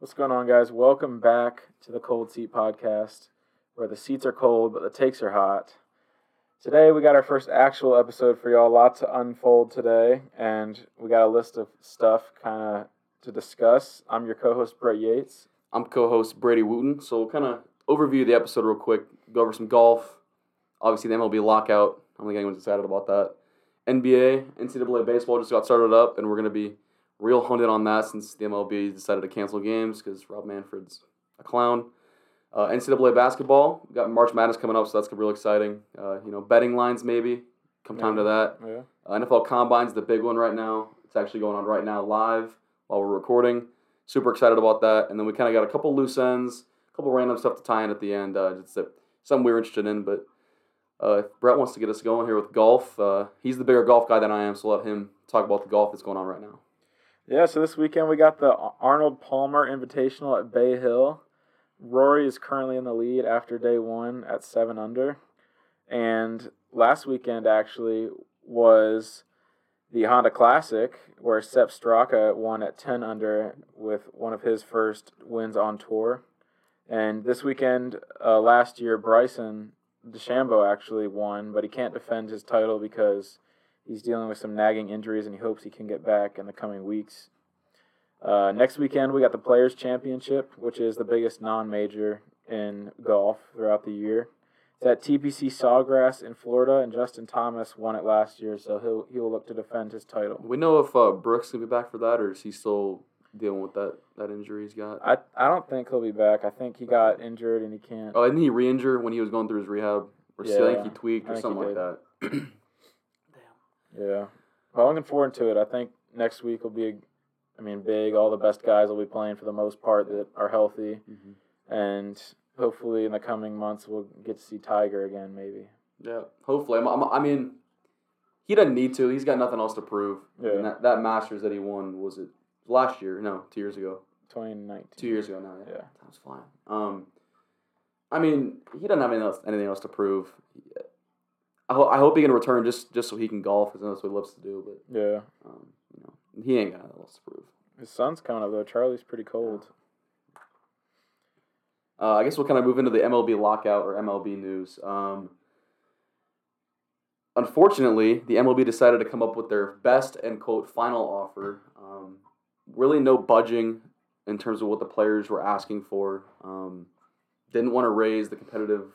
What's going on, guys? Welcome back to the Cold Seat Podcast, where the seats are cold but the takes are hot. Today, we got our first actual episode for y'all. A lot to unfold today, and we got a list of stuff kind of to discuss. I'm your co host, Brett Yates. I'm co-host Brady Wooten. So we'll kind of overview the episode real quick. Go over some golf. Obviously, the MLB lockout. I don't think anyone's excited about that. NBA, NCAA baseball just got started up, and we're gonna be real hunted on that since the MLB decided to cancel games because Rob Manfred's a clown. Uh, NCAA basketball we got March Madness coming up, so that's gonna be real exciting. Uh, you know, betting lines maybe come time to that. Yeah. Uh, NFL Combine's the big one right now. It's actually going on right now live while we're recording. Super excited about that. And then we kind of got a couple loose ends, a couple random stuff to tie in at the end. Uh, just that something we're interested in. But uh, if Brett wants to get us going here with golf, uh, he's the bigger golf guy than I am, so let him talk about the golf that's going on right now. Yeah, so this weekend we got the Arnold Palmer Invitational at Bay Hill. Rory is currently in the lead after day one at seven under. And last weekend actually was the Honda Classic, where Sepp Straka won at 10 under with one of his first wins on tour. And this weekend, uh, last year, Bryson DeChambeau actually won, but he can't defend his title because he's dealing with some nagging injuries and he hopes he can get back in the coming weeks. Uh, next weekend, we got the Players' Championship, which is the biggest non major in golf throughout the year. It's at TPC Sawgrass in Florida, and Justin Thomas won it last year, so he'll he'll look to defend his title. We know if uh, Brooks gonna be back for that, or is he still dealing with that, that injury he's got? I I don't think he'll be back. I think he got injured and he can't. Oh, didn't he re-injure when he was going through his rehab? Or yeah, I think he tweaked or something like that. Yeah. Well, I'm looking forward to it. I think next week will be, I mean, big. All the best guys will be playing for the most part that are healthy, Mhm. and hopefully in the coming months we'll get to see Tiger again, maybe. Yeah, hopefully. I'm, I'm, I mean, he doesn't need to. He's got nothing else to prove. I mean, Yeah. that, that Masters that he won was it last year? No, two years ago. 2019. Two years ago now. Yeah, Yeah. time's flying. Um, I mean, he doesn't have anything else, anything else to prove. I, ho- I hope he can return just just so he can golf because that's what he loves to do. But Yeah. um, you know, he ain't got else to prove. His son's coming up though. Charlie's pretty cold. Uh, I guess we'll kind of move into the MLB lockout or MLB news. Um, unfortunately, the MLB decided to come up with their best and quote final offer. Um, really, no budging in terms of what the players were asking for. Um, didn't want to raise the competitive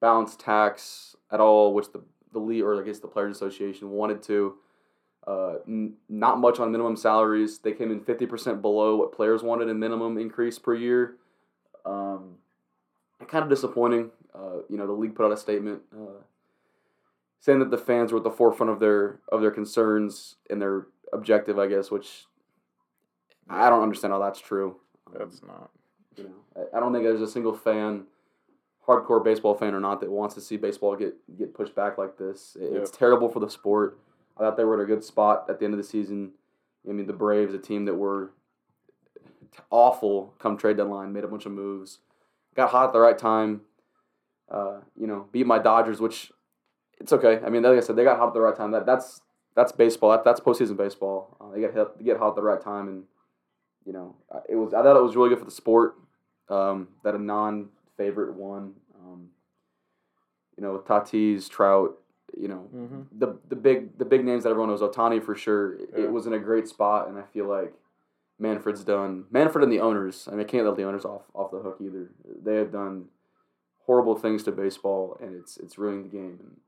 balance tax at all, which the the league or I guess the Players Association wanted to. Uh, n- not much on minimum salaries. They came in fifty percent below what players wanted in minimum increase per year. Um, kind of disappointing. Uh, you know, the league put out a statement uh, saying that the fans were at the forefront of their of their concerns and their objective, I guess, which I don't understand how that's true. Um, That's not. you know, I, I don't think there's a single fan, hardcore baseball fan or not, that wants to see baseball get get pushed back like this. It- It's terrible for the sport. I thought they were at a good spot at the end of the season. I mean, the Braves, a team that were awful come trade deadline, made a bunch of moves, got hot at the right time. Uh, you know, beat my Dodgers, which it's okay. I mean, like I said, they got hot at the right time. That that's that's baseball. That, that's postseason baseball. Uh, they get hit, they get hot at the right time, and you know, it was. I thought it was really good for the sport um, that a non-favorite one. Um, you know, with Tatis, Trout. You know, Mhm. the the big the big names that everyone knows. Ohtani for sure. It, Yeah. it was in a great spot, and I feel like Manfred's done. Manfred and the owners. I mean, I can't let the owners off off the hook either. They have done horrible things to baseball, and it's it's ruining the game. And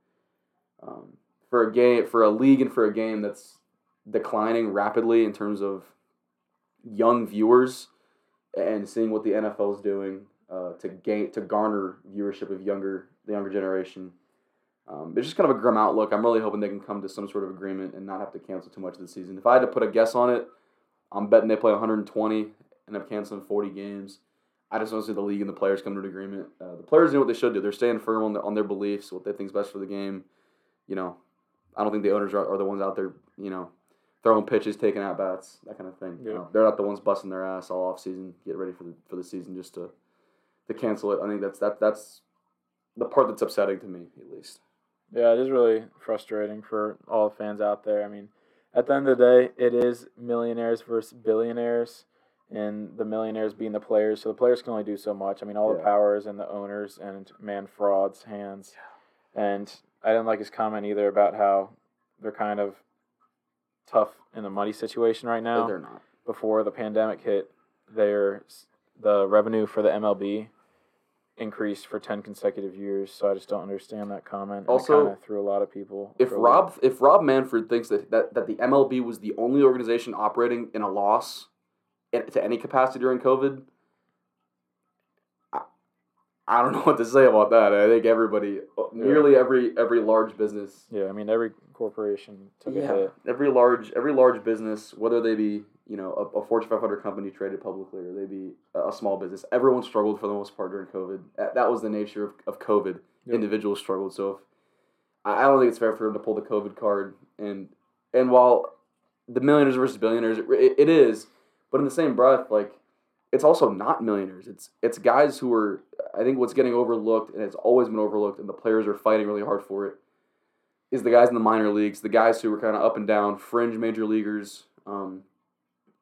um, for a game, for a league, and for a game that's declining rapidly in terms of young viewers, and seeing what the NFL is doing uh, to gain to garner viewership of younger the younger generation. Um, it's just kind of a grim outlook. I'm really hoping they can come to some sort of agreement and not have to cancel too much of the season. If I had to put a guess on it, I'm betting they play 120 and up canceling 40 games. I just don't see the league and the players come to an agreement. Uh, the players know what they should do. They're staying firm on, their on their beliefs, what they think is best for the game. You know, I don't think the owners are, are the ones out there, you know, throwing pitches, taking at bats, that kind of thing. Yeah. Uh, they're not the ones busting their ass all off season, get ready for the for the season just to to cancel it. I think that's that that's the part that's upsetting to me at least. Yeah, it is really frustrating for all the fans out there. I mean, at the end of the day, it is millionaires versus billionaires, and the millionaires being the players. So the players can only do so much. I mean, all the Yeah. power is in the owners and Manfred's hands. And I didn't like his comment either about how they're kind of tough in the money situation right now They're not. before the pandemic hit, their the revenue for the MLB increased for ten consecutive years. So I just don't understand that comment. Also, it kind of threw a lot of people. If for a. Rob if Rob Manfred thinks that, that, that the MLB was the only organization operating in a loss in, to any capacity during COVID, I, I don't know what to say about that. I think everybody, uh, nearly every every large business, yeah, I mean every corporation took a yeah, hit. every large every large business, whether they be you know a, a Fortune 500 company traded publicly or they be a, a small business, everyone struggled for the most part during COVID. That, was the nature of, of COVID. Yep. Individuals struggled. So if, I don't think it's fair for him to pull the COVID card. And and while the millionaires versus billionaires, it, it is, but in the same breath, like it's also not millionaires. It's it's guys who are I think what's getting overlooked and it's always been overlooked, and the players are fighting really hard for it. Is the guys in the minor leagues, the guys who are kind of up and down, fringe major leaguers, um,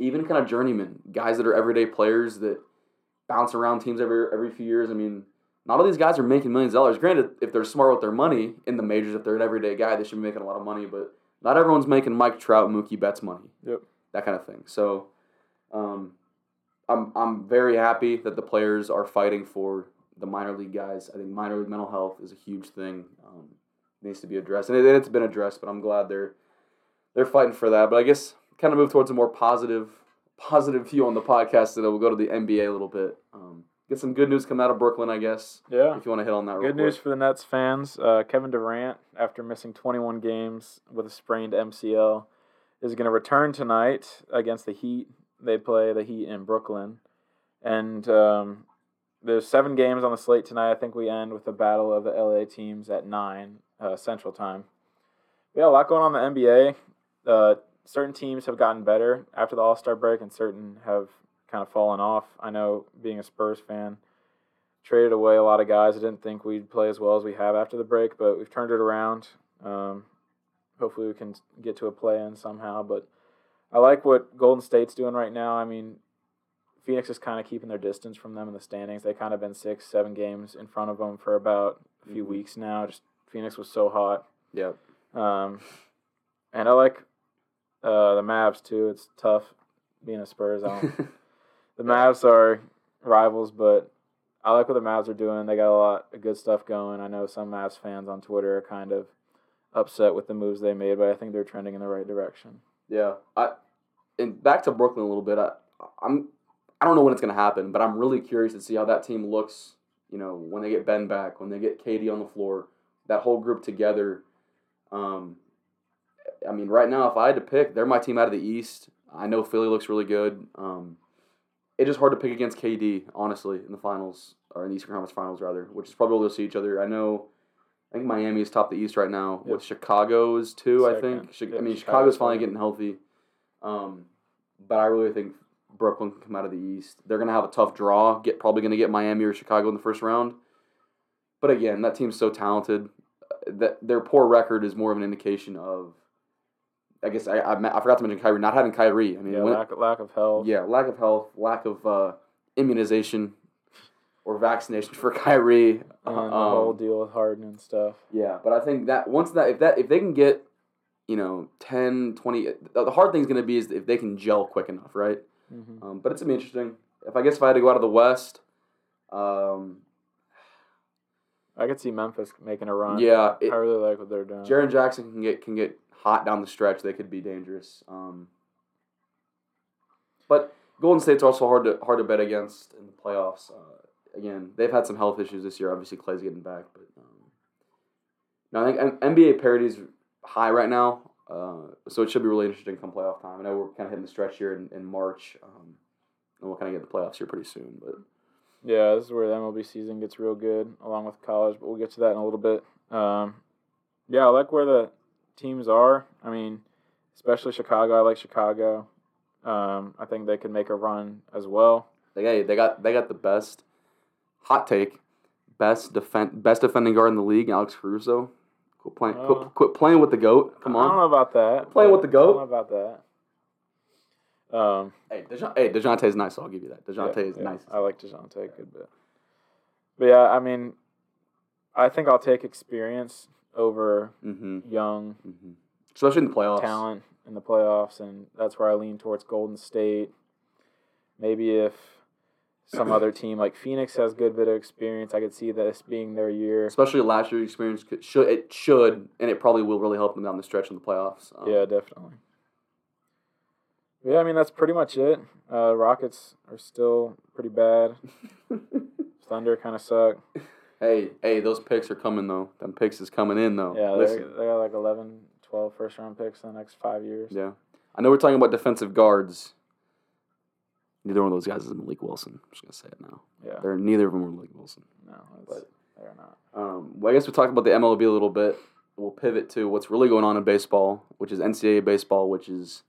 even kind of journeymen, guys that are everyday players that bounce around teams every every few years. I mean, not all these guys are making millions of dollars. Granted, if they're smart with their money in the majors, if they're an everyday guy, they should be making a lot of money. But not everyone's making Mike Trout, Mookie Betts money. Yep. That kind of thing. So, um, I'm I'm very happy that the players are fighting for the minor league guys. I think minor league mental health is a huge thing. Um, needs to be addressed, and it, it's been addressed. But I'm glad they're they're fighting for that. But I guess kind of move towards a more positive positive view on the podcast today. We'll go to the NBA a little bit. Um, get some good news coming out of Brooklyn, I guess. Yeah. If you want to hit on that, real Good news quick. for the Nets fans. Uh, Kevin Durant, after missing 21 games with a sprained MCL, is going to return tonight against the Heat. They play the Heat in Brooklyn. And um, there's seven games on the slate tonight. I think we end with the battle of the LA teams at 9 uh, Central Time. Yeah, a lot going on in the NBA. Uh, certain teams have gotten better after the All Star break, and certain have kind of fallen off. I know, being a Spurs fan, traded away a lot of guys. I didn't think we'd play as well as we have after the break, but we've turned it around. Um, hopefully, we can get to a play in somehow. But I like what Golden State's doing right now. I mean, Phoenix is kind of keeping their distance from them in the standings. They kind of been six, seven games in front of them for about a few Mhm. weeks now. Just Phoenix was so hot. Yep. Um, and I like uh, the Mavs too. It's tough being a Spurs. I don't the Mavs are rivals, but I like what the Mavs are doing. They got a lot of good stuff going. I know some Mavs fans on Twitter are kind of upset with the moves they made, but I think they're trending in the right direction. Yeah, I and back to Brooklyn a little bit. I, I'm I don't know when it's gonna happen, but I'm really curious to see how that team looks. You know, when they get Ben back, when they get KD on the floor, that whole group together. Um, I mean, right now, if I had to pick, they're my team out of the East. I know Philly looks really good. Um, it's just hard to pick against KD, honestly, in the finals or in the Eastern Conference Finals rather, which is probably where they'll see each other. I know. I think Miami is top the East right now, Yep. with Chicago is two. I think. Chi- I mean, Chicago's Chicago's finally getting healthy. Um, but I really think Brooklyn can come out of the East. They're gonna have a tough draw. Get probably gonna get Miami or Chicago in the first round. But again, that team's so talented. uh, That their poor record is more of an indication of. I guess I I, I forgot to mention Kyrie not having Kyrie. I mean, Yeah, when- lack, lack of health. yeah, lack of health, lack of uh, immunization or vaccination for Kyrie. and the Um, whole deal with Harden and stuff. yeah, but I think that once that if that if they can get, you know, 10, 20, the the hard thing's going to be is if they can gel quick enough, right? hmm Um, but it's gonna be interesting. If I guess if I had to go out of the West, um, I could see Memphis making a run. yeah, it, I really like what they're doing. Jaren Jackson can get can get hot down the stretch. They could be dangerous. Um, but Golden State's also hard to hard to bet against in the playoffs. Uh, again, they've had some health issues this year. Obviously, Clay's getting back, but um, no, I think N- NBA parity's high right now. Uh, so it should be really interesting come playoff time. I know we're kind of hitting the stretch here in, in March, um, and we'll kind of get the playoffs here pretty soon. But Yeah, this is where the MLB season gets real good, along with college. But we'll get to that in a little bit. Um, yeah, I like where the teams are. I mean, especially Chicago. I like Chicago. Um, I think they could make a run as well. They got they got they got the best hot take, best defend best defending guard in the league, Alex Caruso. Quit playing quit, Uh, quit playing with the goat. Come on, I don't know about that. Quit Playing with the GOAT? I don't know about Um, Hey, Dejounte, hey, Dejounte's nice. So I'll give you that. yeah, Dejounte is yeah, nice. I like Dejounte a good bit. But yeah, I mean, I think I'll take experience over Mm-hmm. young mm-hmm. Especially in the playoffs. talent in the playoffs, and that's where I lean towards Golden State. Maybe if some other team like Phoenix has good bit of experience, I could see this being their year. Especially last year's experience could, should it should and it probably will really help them down the stretch in the playoffs. Um, Yeah, definitely. Yeah, I mean that's pretty much it. Uh, Rockets are still pretty bad. Thunder kind of suck. hey, hey, those picks are coming though. Them picks is coming in though. Yeah, Listen. they got like 11, 12 first round picks in the next five years. Yeah. I know we're talking about defensive guards. Neither one of those guys is Malik Wilson. I'm just gonna say it now. Yeah, They're neither of them are Malik Wilson. no, But- they're not. Um, well, I guess we talk about the MLB a little bit. We'll pivot to what's really going on in baseball, which is NCAA baseball, which is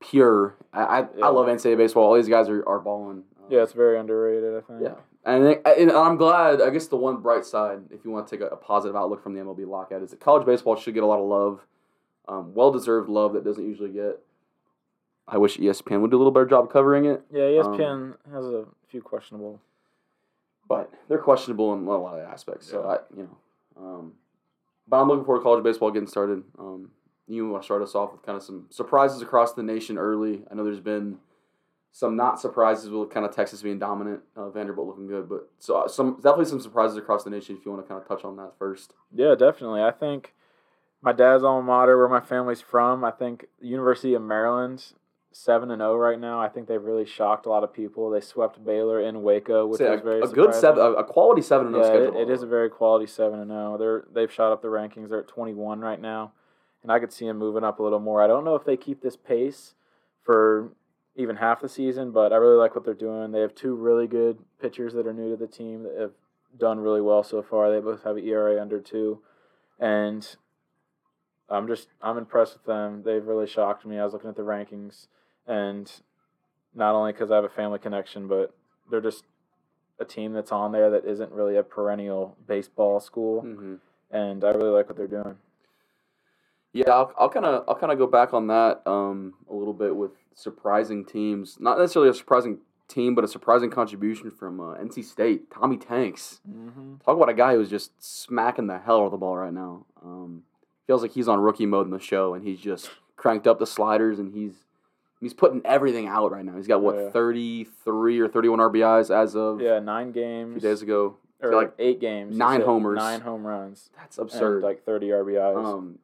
pure. I I, Yeah. I love NCAA baseball. All these guys are, are balling. Um, Yeah, it's very underrated. I think. Yeah, and, it- and I'm glad. I guess the one bright side, if you want to take a, a positive outlook from the MLB lockout, is that college baseball should get a lot of love, um, well deserved love that doesn't usually get. I wish ESPN would do a little better job covering it, Yeah, E Um, ESPN has a few questionable. but they're questionable in a lot of aspects. So Yeah. I, you know, um, but I'm looking forward to college baseball getting started. Um, you want to start us off with kind of some surprises across the nation early. I know there's been some not surprises with kind of Texas being dominant, uh, Vanderbilt looking good, but so uh, some definitely some surprises across the nation. If you want to kind of touch on that first. Yeah, definitely. I think my dad's alma mater, where my family's from, I think University of Maryland, seven and zero right now. I think they've really shocked a lot of people. They swept Baylor in Waco, which was a, very a good surprising. seven, a, quality seven and no Yeah, schedule. it, it is a very quality seven and zero. They're they've shot up the rankings. They're at twenty one right now, and I could see them moving up a little more. I don't know if they keep this pace for even half the season, but I really like what they're doing. They have two really good pitchers that are new to the team that have done really well so far. They both have an ERA under two, and I'm just I'm impressed with them. They've really shocked me. I was looking at the rankings, and not only because I have a family connection, but they're just a team that's on there that isn't really a perennial baseball school, hmm and I really like what they're doing. Yeah, I'll, I'll kind of I'll kind of go back on that um, a little bit with surprising teams. Not necessarily a surprising team, but a surprising contribution from uh, NC State. Tommy Tanks. Mm-hmm. Talk about a guy who's just smacking the hell out of the ball right now. Um, feels like he's on rookie mode in the show, and he's just cranked up the sliders, and he's he's putting everything out right now. He's got what Yeah. thirty three or thirty one RBIs as of Yeah, nine a few games days ago. or So, like eight games. Nine homers. nine home runs, that's absurd. like thirty RBIs. Um,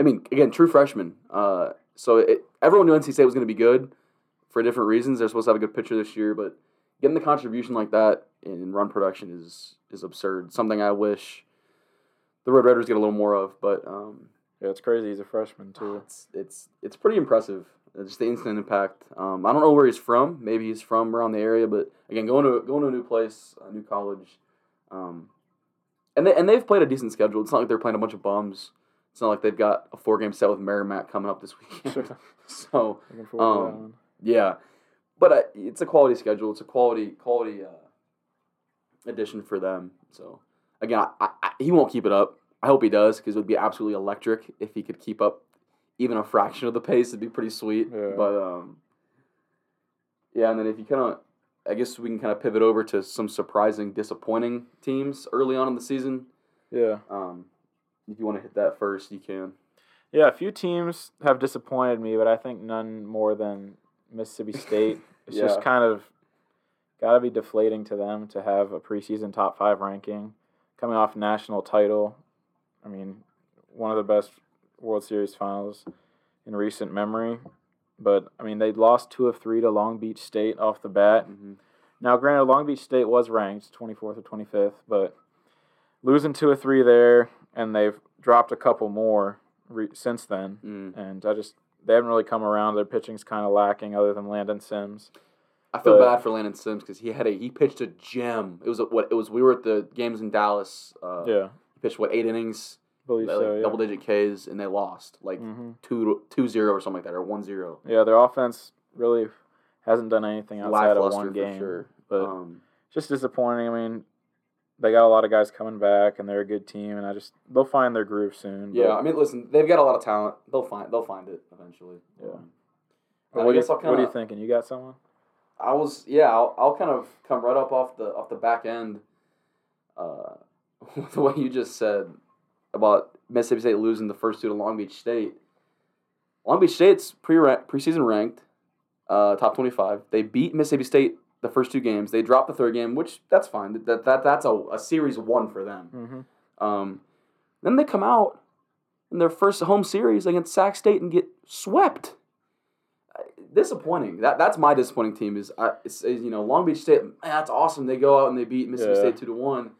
I mean, again, true freshman. Uh, so it, everyone knew NC State was going to be good for different reasons. They're supposed to have a good pitcher this year, but getting the contribution like that in run production is is absurd. Something I wish the Red Raiders get a little more of. But um, yeah, it's crazy. He's a freshman too. it's it's it's pretty impressive. Uh, Just the instant impact. Um, I don't know where he's from. Maybe he's from around the area, but again, going to going to a new place, a new college, um, and they and they've played a decent schedule. It's not like they're playing a bunch of bums. It's not like they've got a four game set with Merrimack coming up this weekend. so to that Um, yeah, but uh, it's a quality schedule. It's a quality quality uh, addition for them. So again, I, I, he won't keep it up. I hope he does because it would be absolutely electric if he could keep up even a fraction of the pace. It'd be pretty sweet. Yeah. But um, yeah, and then if you kind of, I guess we can kind of pivot over to some surprising, disappointing teams early on in the season. Yeah. Um, if you want to hit that first, you can. Yeah, a few teams have disappointed me, but I think none more than Mississippi State. It's Yeah. just kind of got to be deflating to them to have a preseason top five ranking, coming off national title. I mean, one of the best World Series finals in recent memory. But I mean, they lost two of three to Long Beach State off the bat. Mm-hmm. Now, granted, Long Beach State was ranked 24th or 25th, but losing two or three there, and they've dropped a couple more re- since then. Mm. And I just, they haven't really come around. Their pitching's kind of lacking, other than Landon Sims. I feel But- bad for Landon Sims because he had a he pitched a gem. It was a, what it was. We were at the games in Dallas. Uh, yeah, He pitched what eight innings, believe like, so. Yeah. double digit Ks, and they lost like hmm two two zero or something like that, or one zero. Yeah, their offense really hasn't done anything outside of one game. sure. But um, just disappointing. I mean, they got a lot of guys coming back, and they're a good team, and I just they'll find their groove soon. yeah, I mean, listen, they've got a lot of talent. They'll find they'll find it eventually. Yeah. Um, What, guess are, I'll you, what are you thinking? You got someone? I was yeah. I'll, I'll kind of come right up off the off the back end. Uh, with what you just said about Mississippi State losing the first two to Long Beach State. Long Beach State's pre preseason ranked, uh, top twenty five. They beat Mississippi State the first two games. They dropped the third game, which that's fine. That that that's a, a series one for them. Mm-hmm. Um, then they come out in their first home series against Sac State and get swept. Uh, Disappointing. That that's my disappointing team. Is I it's, is, you know Long Beach State. Man, that's awesome. They go out and they beat Mississippi Yeah. State two to one,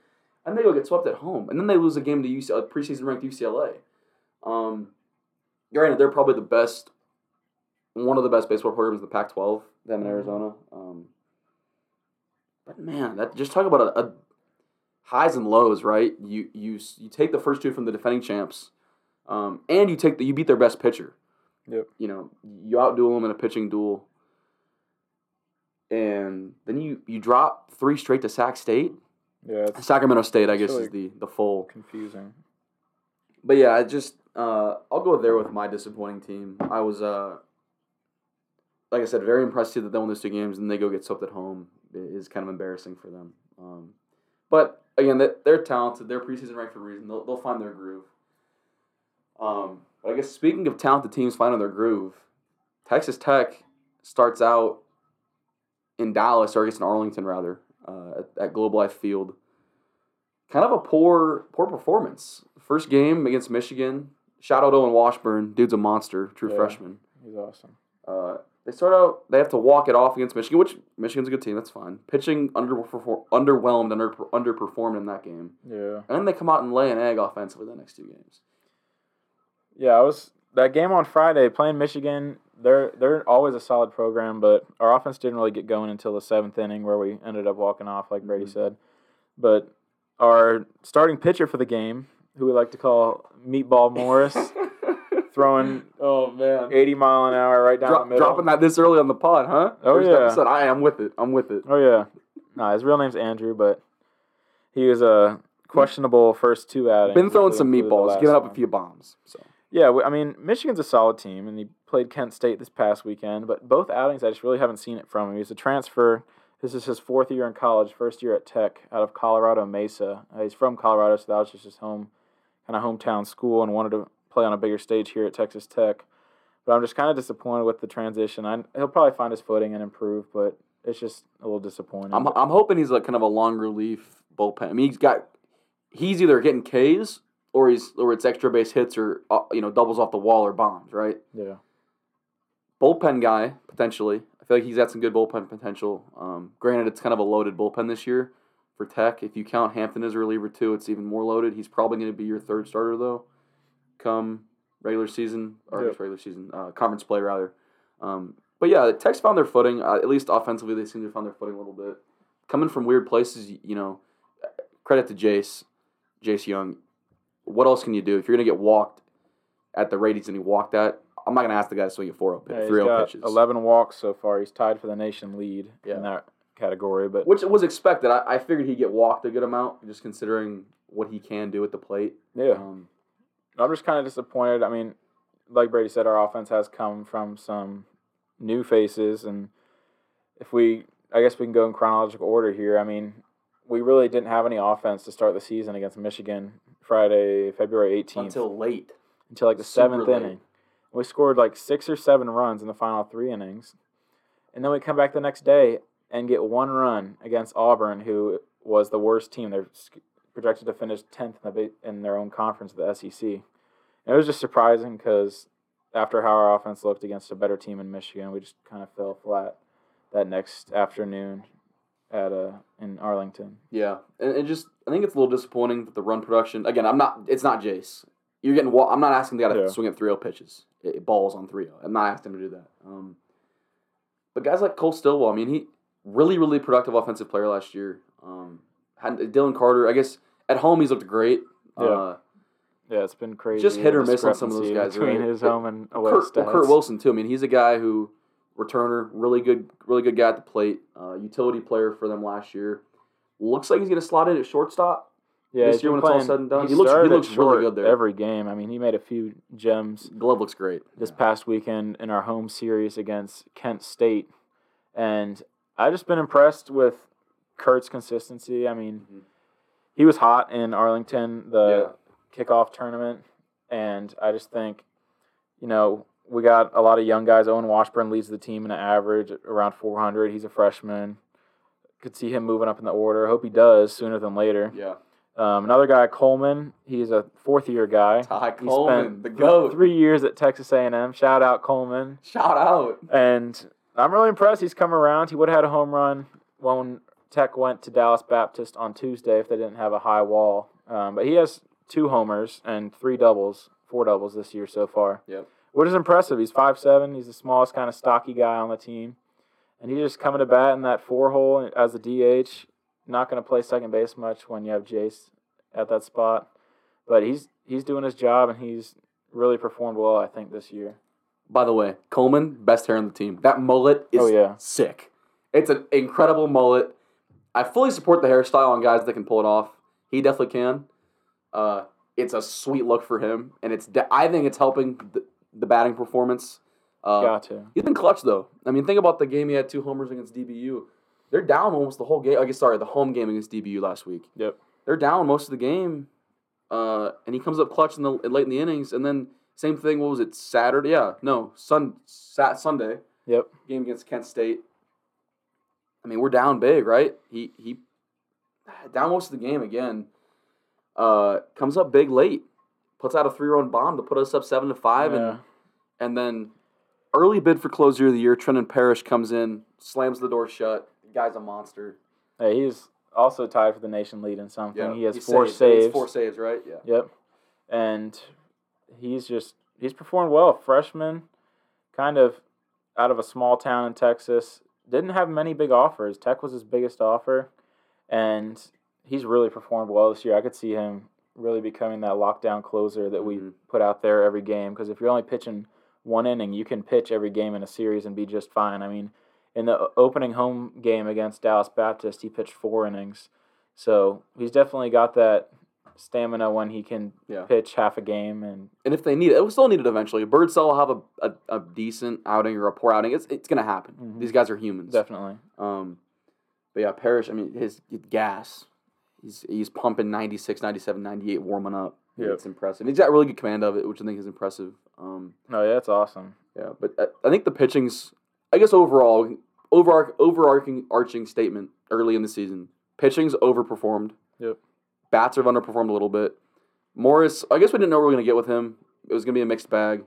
and they go get swept at home, and then they lose a game to UC, preseason ranked UCLA. Um, granted, they're probably the best, one of the best baseball programs in the Pac-12. Them in Mhm. Arizona. Um, but man, that just talk about a, a highs and lows, right? You you you take the first two from the defending champs, um, and you take the you beat their best pitcher. Yep. You know, you outduel them in a pitching duel, and then you you drop three straight to Sac State. Yeah, Sacramento State, I guess, Really- is the the full. confusing. But yeah, I just uh, I'll go there with my disappointing team. I was uh, like I said, very impressed that they won those two games, and they go get swept at home. Is kind of embarrassing for them. Um, but again, they, they're talented. They're preseason ranked for a reason. They'll, they'll find their groove. Um, but I guess speaking of talented teams finding their groove, Texas Tech starts out in Dallas, or I guess in Arlington rather, uh, at, at Globe Life Field. Kind of a poor poor performance. First game against Michigan. Shout out Owen Washburn, dude's a monster, true Yeah. freshman. He's awesome. Uh, they start out. They have to walk it off against Michigan, which Michigan's a good team. That's fine. Pitching underperform, underwhelmed, under underperformed in that game, Yeah. and then they come out and lay an egg offensively the next two games. Yeah, I was that game on Friday playing Michigan. They're they're always a solid program, but our offense didn't really get going until the seventh inning, where we ended up walking off, like Brady Mhm. said. But our starting pitcher for the game, who we like to call Meatball Morris, throwing oh man, 80 mile an hour right down Dro- the middle. dropping that this early on the pod, huh? Oh, First yeah. episode. I am with it. I'm with it. Oh yeah, no, his real name's Andrew, but he was a questionable first two outings. Been throwing some meatballs, giving up one. a few bombs. So Yeah, I mean, Michigan's a solid team, and he played Kent State this past weekend. But both outings, I just really haven't seen it from him. He's a transfer. This is his fourth year in college, first year at Tech, out of Colorado Mesa. Uh, he's from Colorado, so that was just his home, kind of hometown school, and wanted to play on a bigger stage here at Texas Tech. But I'm just kind of disappointed with the transition. I, he'll probably find his footing and improve, but it's just a little disappointing. I'm I'm hoping he's like kind of a long relief bullpen. I mean, he's got he's either getting Ks or he's or it's extra base hits or uh, you know doubles off the wall or bombs, right? yeah, bullpen guy potentially. I feel like he's got some good bullpen potential. Um, granted, it's kind of a loaded bullpen this year for Tech. If you count Hampton as a reliever too, it's even more loaded. He's probably going to be your third starter though, come regular season or Yep. regular season uh, conference play rather. Um, but yeah, Tech's found their footing. Uh, at least offensively, they seem to have found their footing a little bit. Coming from weird places, you, know. Credit to Jace, Jace Jung. What else can you do if you're going to get walked at the rate ratings and he walked at? I'm not going to ask the guy to swing at 4 yeah 3 0 pitches. 11 walks so far. He's tied for the nation lead Yeah. in that category. But Which was expected. I, I figured he'd get walked a good amount, just considering what he can do at the plate. yeah, Um, I'm just kind of disappointed. I mean, like Brady said, our offense has come from some new faces, and if we, I guess we can go in chronological order here. I mean, we really didn't have any offense to start the season against Michigan Friday, February 18th, until, late. until like the super seventh late. inning. We scored like six or seven runs in the final three innings, and then we come back the next day and get one run against Auburn, who was the worst team. They're projected to finish tenth in, the, in their own conference, the SEC. It was just surprising because after how our offense looked against a better team in Michigan, we just kind of fell flat that next afternoon at uh in Arlington. Yeah, and it just I think it's a little disappointing that the run production. Again, I'm not. It's not Jace. You're getting. I'm not asking the guy to Yeah. swing at 3-0 pitches, it, balls on 3-0. I'm not asking him to do that. Um, but guys like Cole Stillwell, I mean, he really, really productive offensive player last year. Um, had Dillon Carter, I guess at home he's looked great. Yeah. Uh, Yeah, it's been crazy. Just hit or miss on some of those guys, between right? his home and away Kurt, stats. Kurt Wilson too. I mean, he's a guy who returner, really good, really good guy at the plate, uh, utility player for them last year. Looks like he's going to slot in at shortstop. Yeah, this year when it's all said and done. He, He looks- he looks really good there. every game. I mean, he made a few gems Glove looks great. this past weekend in our home series against Kent State, and I've just been impressed with Kurt's consistency. I mean, Mhm. he was hot in Arlington, the kickoff tournament, and I just think, you know, we got a lot of young guys. Owen Washburn leads the team in an average around 400. He's a freshman. Could see him moving up in the order. Hope he does sooner than later. Yeah. Um, another guy, Coleman. He's a fourth year guy. Ty He Coleman, spent the goat. three years at Texas A&M. Shout out Coleman. Shout out. And I'm really impressed. He's come around. He would have had a home run when Tech went to Dallas Baptist on Tuesday if they didn't have a high wall. Um, but he has two homers and three doubles, four doubles this year so far. Yep. Which is impressive. He's five seven. He's the smallest kind of stocky guy on the team. And he's just coming to bat in that four hole as a DH. Not going to play second base much when you have Jace at that spot. But he's he's doing his job and he's really performed well, I think, this year. By the way, Coleman, best hair on the team. That mullet is Oh, yeah. sick. It's an incredible mullet. I fully support the hairstyle on guys that can pull it off. He definitely can. Uh, it's a sweet look for him, and it's de- I think it's helping the, the batting performance. Uh, Got to. He's been clutch though. I mean, think about the game he had two homers against DBU. They're down almost the whole game. I guess sorry, the home game against DBU last week. Yep. They're down most of the game, uh, and he comes up clutch in the late in the innings, and then same thing. What was it? Saturday? Yeah, no, Sun Sat Sunday Yep. game against Kent State. I mean, we're down big, right? He he down most of the game again. Uh, comes up big late, puts out a three run bomb to put us up seven to five, Yeah. and and then early bid for closer of the year. Trendan Parish comes in, slams the door shut. The guy's a monster. Hey, he's also tied for the nation lead in something. he has four saved- saves. He's four saves, right? Yeah. Yep. And he's just he's performed well. Freshman, kind of out of a small town in Texas, didn't have many big offers. Tech was his biggest offer, and he's really performed well this year. I could see him really becoming that lockdown closer that we Mhm. put out there every game. Because if you're only pitching one inning, you can pitch every game in a series and be just fine. I mean, in the opening home game against Dallas Baptist, he pitched four innings. So he's definitely got that stamina when he can Yeah. pitch half a game and And if they need it, it will still need it eventually. Birdsell will have a, a, a decent outing or a poor outing. It's it's gonna happen. Mhm. These guys are humans. definitely. Um, but yeah, Parish, I mean, his gas, he's, he's pumping 96, 97, 98, warming up. Yep. It's impressive. He's got really good command of it, which I think is impressive. Um, No, yeah, that's awesome. yeah, but I, I think the pitching's, I guess overall, over overarching arching statement early in the season, pitching's overperformed. Yep. Bats have underperformed a little bit. Morris, I guess we didn't know we were going to get with him. It was going to be a mixed bag.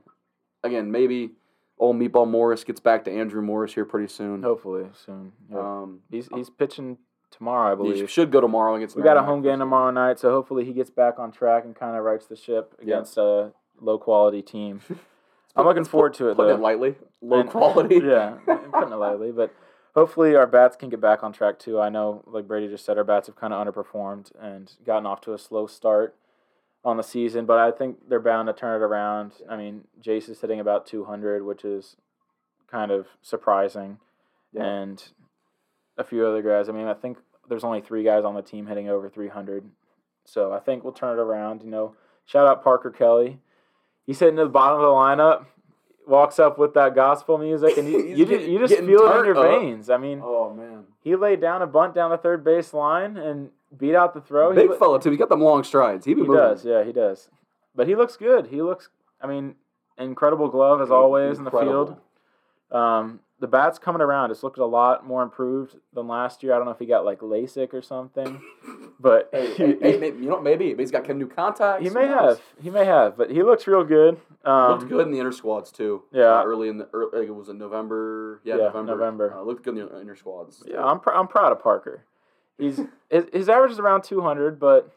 Again, maybe old Meatball Morris gets back to Andrew Morris here pretty soon. Hopefully soon. Um, he's he's pitching tomorrow, I he believe. should go tomorrow against. We got a home game tomorrow night, so hopefully he gets back on track and kind of rights the ship Yeah. against a low quality team. I'm looking forward to it Putting though. it lightly, low And- quality. yeah, I'm putting it lightly, but hopefully our bats can get back on track too. I know, like Brady just said, our bats have kind of underperformed and gotten off to a slow start on the season, but I think they're bound to turn it around. I mean, Jace is hitting about 200, which is kind of surprising, Yeah. and a few other guys. I mean, I think there's only three guys on the team hitting over 300, so I think we'll turn it around. You know, shout out Parker Kelly. He's hitting to the bottom of the lineup. Walks up with that gospel music, and you, you, just, getting- you just feel it in your up. veins. I mean, Oh man, he laid down a bunt down the third base line and beat out the throw. big he, fella too. He's got them long strides. He, be he moving. does, yeah, he does. But he looks good. He looks, I mean, incredible glove as always in the field. Um, the bat's coming around. It's looked a lot more improved than last year. I don't know if he got like LASIK or something, but Hey, he, hey, hey, maybe, you know, maybe maybe he's got new contacts. he may have. He may have, but he looks real good. Um, looked good in the inner squads too. Yeah. Uh, early in the early, like it was in November. Yeah, Yeah, November. November. Uh, looked good in the inner squads. Yeah, I'm, pr- I'm proud of Parker. He's his, his average is around 200, but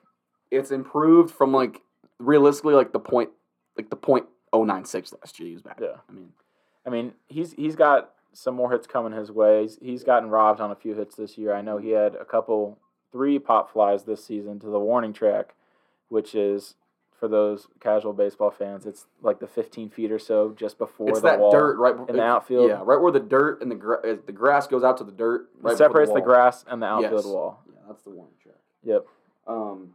it's improved from like realistically like the point like the point oh nine six last year he was back. Yeah. I mean, I mean, he's he's got some more hits coming his way. He's, he's gotten robbed on a few hits this year. I know he had a couple, three pop flies this season to the warning track, which is for those casual baseball fans. It's like the 15 feet or so just before it's the that wall. dirt right in the outfield. Yeah, right where the dirt and the gra- the grass goes out to the dirt. Right before separates the, wall. grass and the outfield Yes. wall. Yeah, that's the warning track. Yep. Um,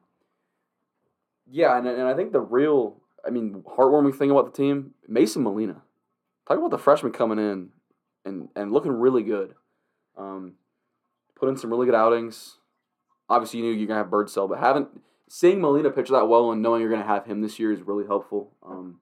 Yeah, and, and I think the real, I mean, heartwarming thing about the team, Mason Molina. Talk about the freshman coming in and, and looking really good. Um, put in some really good outings. Obviously, you knew you're gonna have Birdsell, but haven't seeing Molina pitch that well and knowing you're gonna have him this year is really helpful. Um,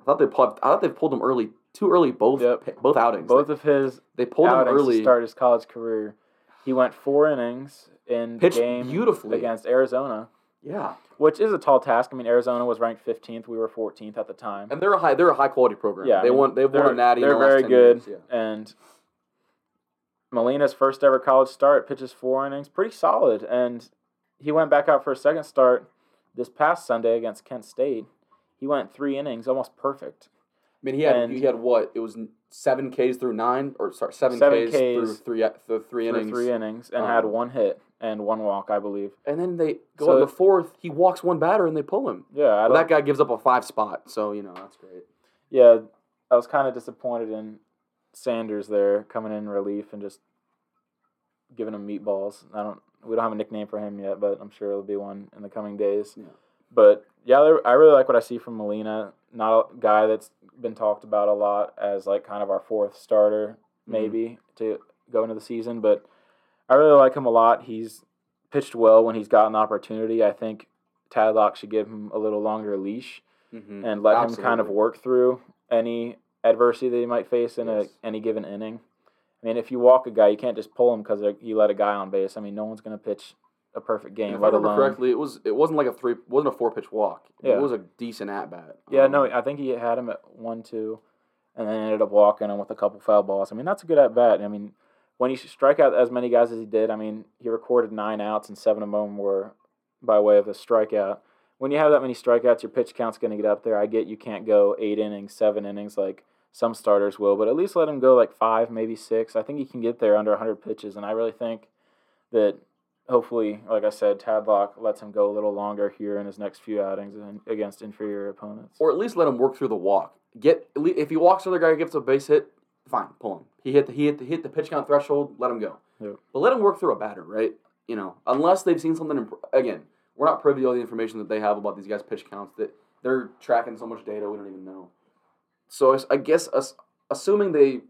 I thought they pulled, I thought they pulled him early, too early both Yep. both outings. Both of his they pulled him outings to early. start his college career. He went four innings in Pitched game beautifully. against Arizona, Yeah, which is a tall task. I mean, Arizona was ranked 15th. We were 14th at the time. and they're a high they're a high quality program. Yeah, I they mean, won they've won a natty. They're the last very 10 good. years, yeah. And Molina's first ever college start pitches four innings, pretty solid. And he went back out for a second start this past Sunday against Kent State. He went three innings, almost perfect. I mean, he had And- he had what? It was seven Ks through nine, or sorry, seven, Seven Ks, through three through three through innings. three innings and had Um, one hit and one walk, I believe. And then they go So- in the fourth. He walks one batter and they pull him. Yeah, I Well, that guy gives up a five spot, so you know that's great. yeah, I was kind of disappointed in Sanders there coming in relief and just giving him meatballs. I don't. We don't have a nickname for him yet, but I'm sure it'll be one in the coming days. Yeah. But yeah, I really like what I see from Molina. Not a guy that's been talked about a lot as like kind of our fourth starter, Mm-hmm. maybe to go into the season. But I really like him a lot. He's pitched well when he's gotten the opportunity. I think Tadlock should give him a little longer leash Mm-hmm. and let him kind of work through any adversity that he might face in Yes. a, any given inning. I mean, if you walk a guy, you can't just pull him because you let a guy on base. I mean, no one's going to pitch a perfect game, if I remember alone. correctly, it was it wasn't like a three, wasn't a four pitch walk. Yeah. It was a decent at bat. Yeah, Um, no, I think he had him at one, two, and then ended up walking him with a couple foul balls. I mean, that's a good at bat. I mean, when you strike out as many guys as he did, I mean, he recorded nine outs and seven of them were by way of a strikeout. When you have that many strikeouts, your pitch count's going to get up there. I get you can't go eight innings, seven innings like some starters will, but at least let him go like five, maybe six. I think he can get there under 100 pitches, and I really think that hopefully, like I said, Tadlock lets him go a little longer here in his next few outings and- against inferior opponents. or at least let him work through the walk. Get if he walks another guy, gets a base hit, fine, pull him. He hit the he hit the, hit the pitch count threshold, let him go. Yep. But let him work through a batter, right? You know, unless they've seen something. Imp- again, we're not privy to all the information that they have about these guys' pitch counts. That they're tracking so much data, we don't even know. So I guess us, assuming they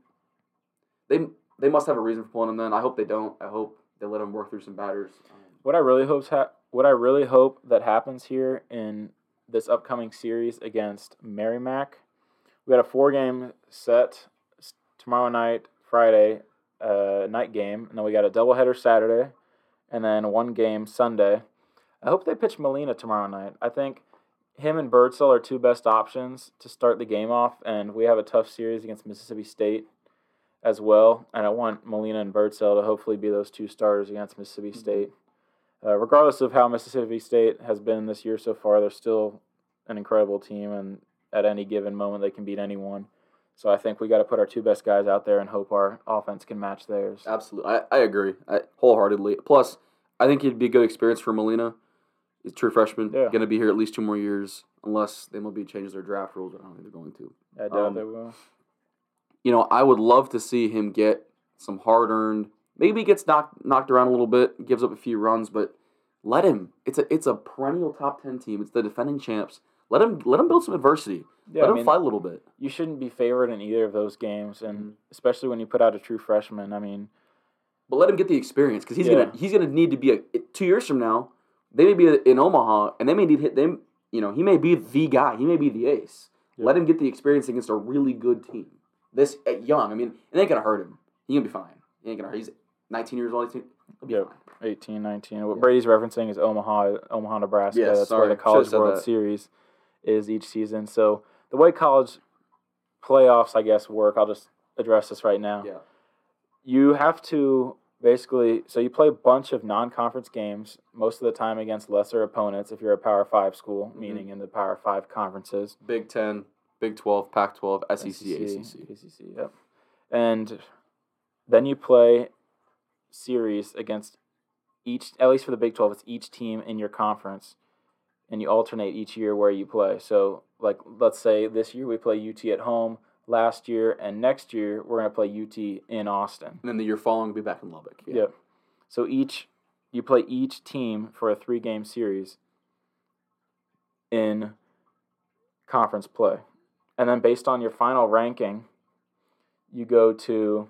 they they must have a reason for pulling him. Then I hope they don't. I hope they let him work through some batters. Um, What I really hope's ha- what I really hope that happens here in this upcoming series against Merrimack, we got a four game set tomorrow night, Friday, uh, night game, and then we got a doubleheader Saturday, and then one game Sunday. I hope they pitch Molina tomorrow night. I think him and Birdsell are two best options to start the game off, and we have a tough series against Mississippi State as well. And I want Molina and Birdsell to hopefully be those two starters against Mississippi State. Uh, regardless of how Mississippi State has been this year so far, they're still an incredible team, and at any given moment, they can beat anyone. So I think we got to put our two best guys out there and hope our offense can match theirs. Absolutely, I, I agree I, wholeheartedly. Plus, I think it'd be a good experience for Molina. He's a true freshman, Yeah. going to be here at least two more years, unless they MLB changes their draft rules. I don't think they're going to. I doubt um, they will. You know, I would love to see him get some hard earned. Maybe he gets knocked knocked around a little bit, gives up a few runs, but let him. It's a it's a perennial top ten team. It's the defending champs. Let him let him build some adversity. Yeah, let I him mean, fight a little bit. you shouldn't be favored in either of those games, and Mhm. especially when you put out a true freshman. I mean, But let him get the experience because he's Yeah. gonna he's gonna need to be a two years from now. They may be in Omaha and they may need hit them. You know he may be the guy. He may be the ace. Yeah. Let him get the experience against a really good team. This at young. I mean, it ain't gonna hurt him. He gonna be fine. He ain't gonna. He's 19 years old. 18, he'll be Yep. fine. 18, 19. What Yeah. Brady's referencing is Omaha, Omaha, Nebraska. Yes, That's sorry. where the College World that. Series is each season. So the way college playoffs, I guess, work, I'll just address this right now. Yeah. You have to basically, so you play a bunch of non-conference games most of the time against lesser opponents if you're a Power Five school, Mhm. meaning in the Power Five conferences. Big Ten, Big 12, Pac 12, SEC, ACC. ACC, yep. And then you play series against each, at least for the Big 12, it's each team in your conference. And you alternate each year where you play. So, like, let's say this year we play UT at home, last year, and next year we're going to play UT in Austin. And then the year following, we'll be back in Lubbock. Yeah. Yep. So each, you play each team for a three game series. in conference play. And then based on your final ranking, you go to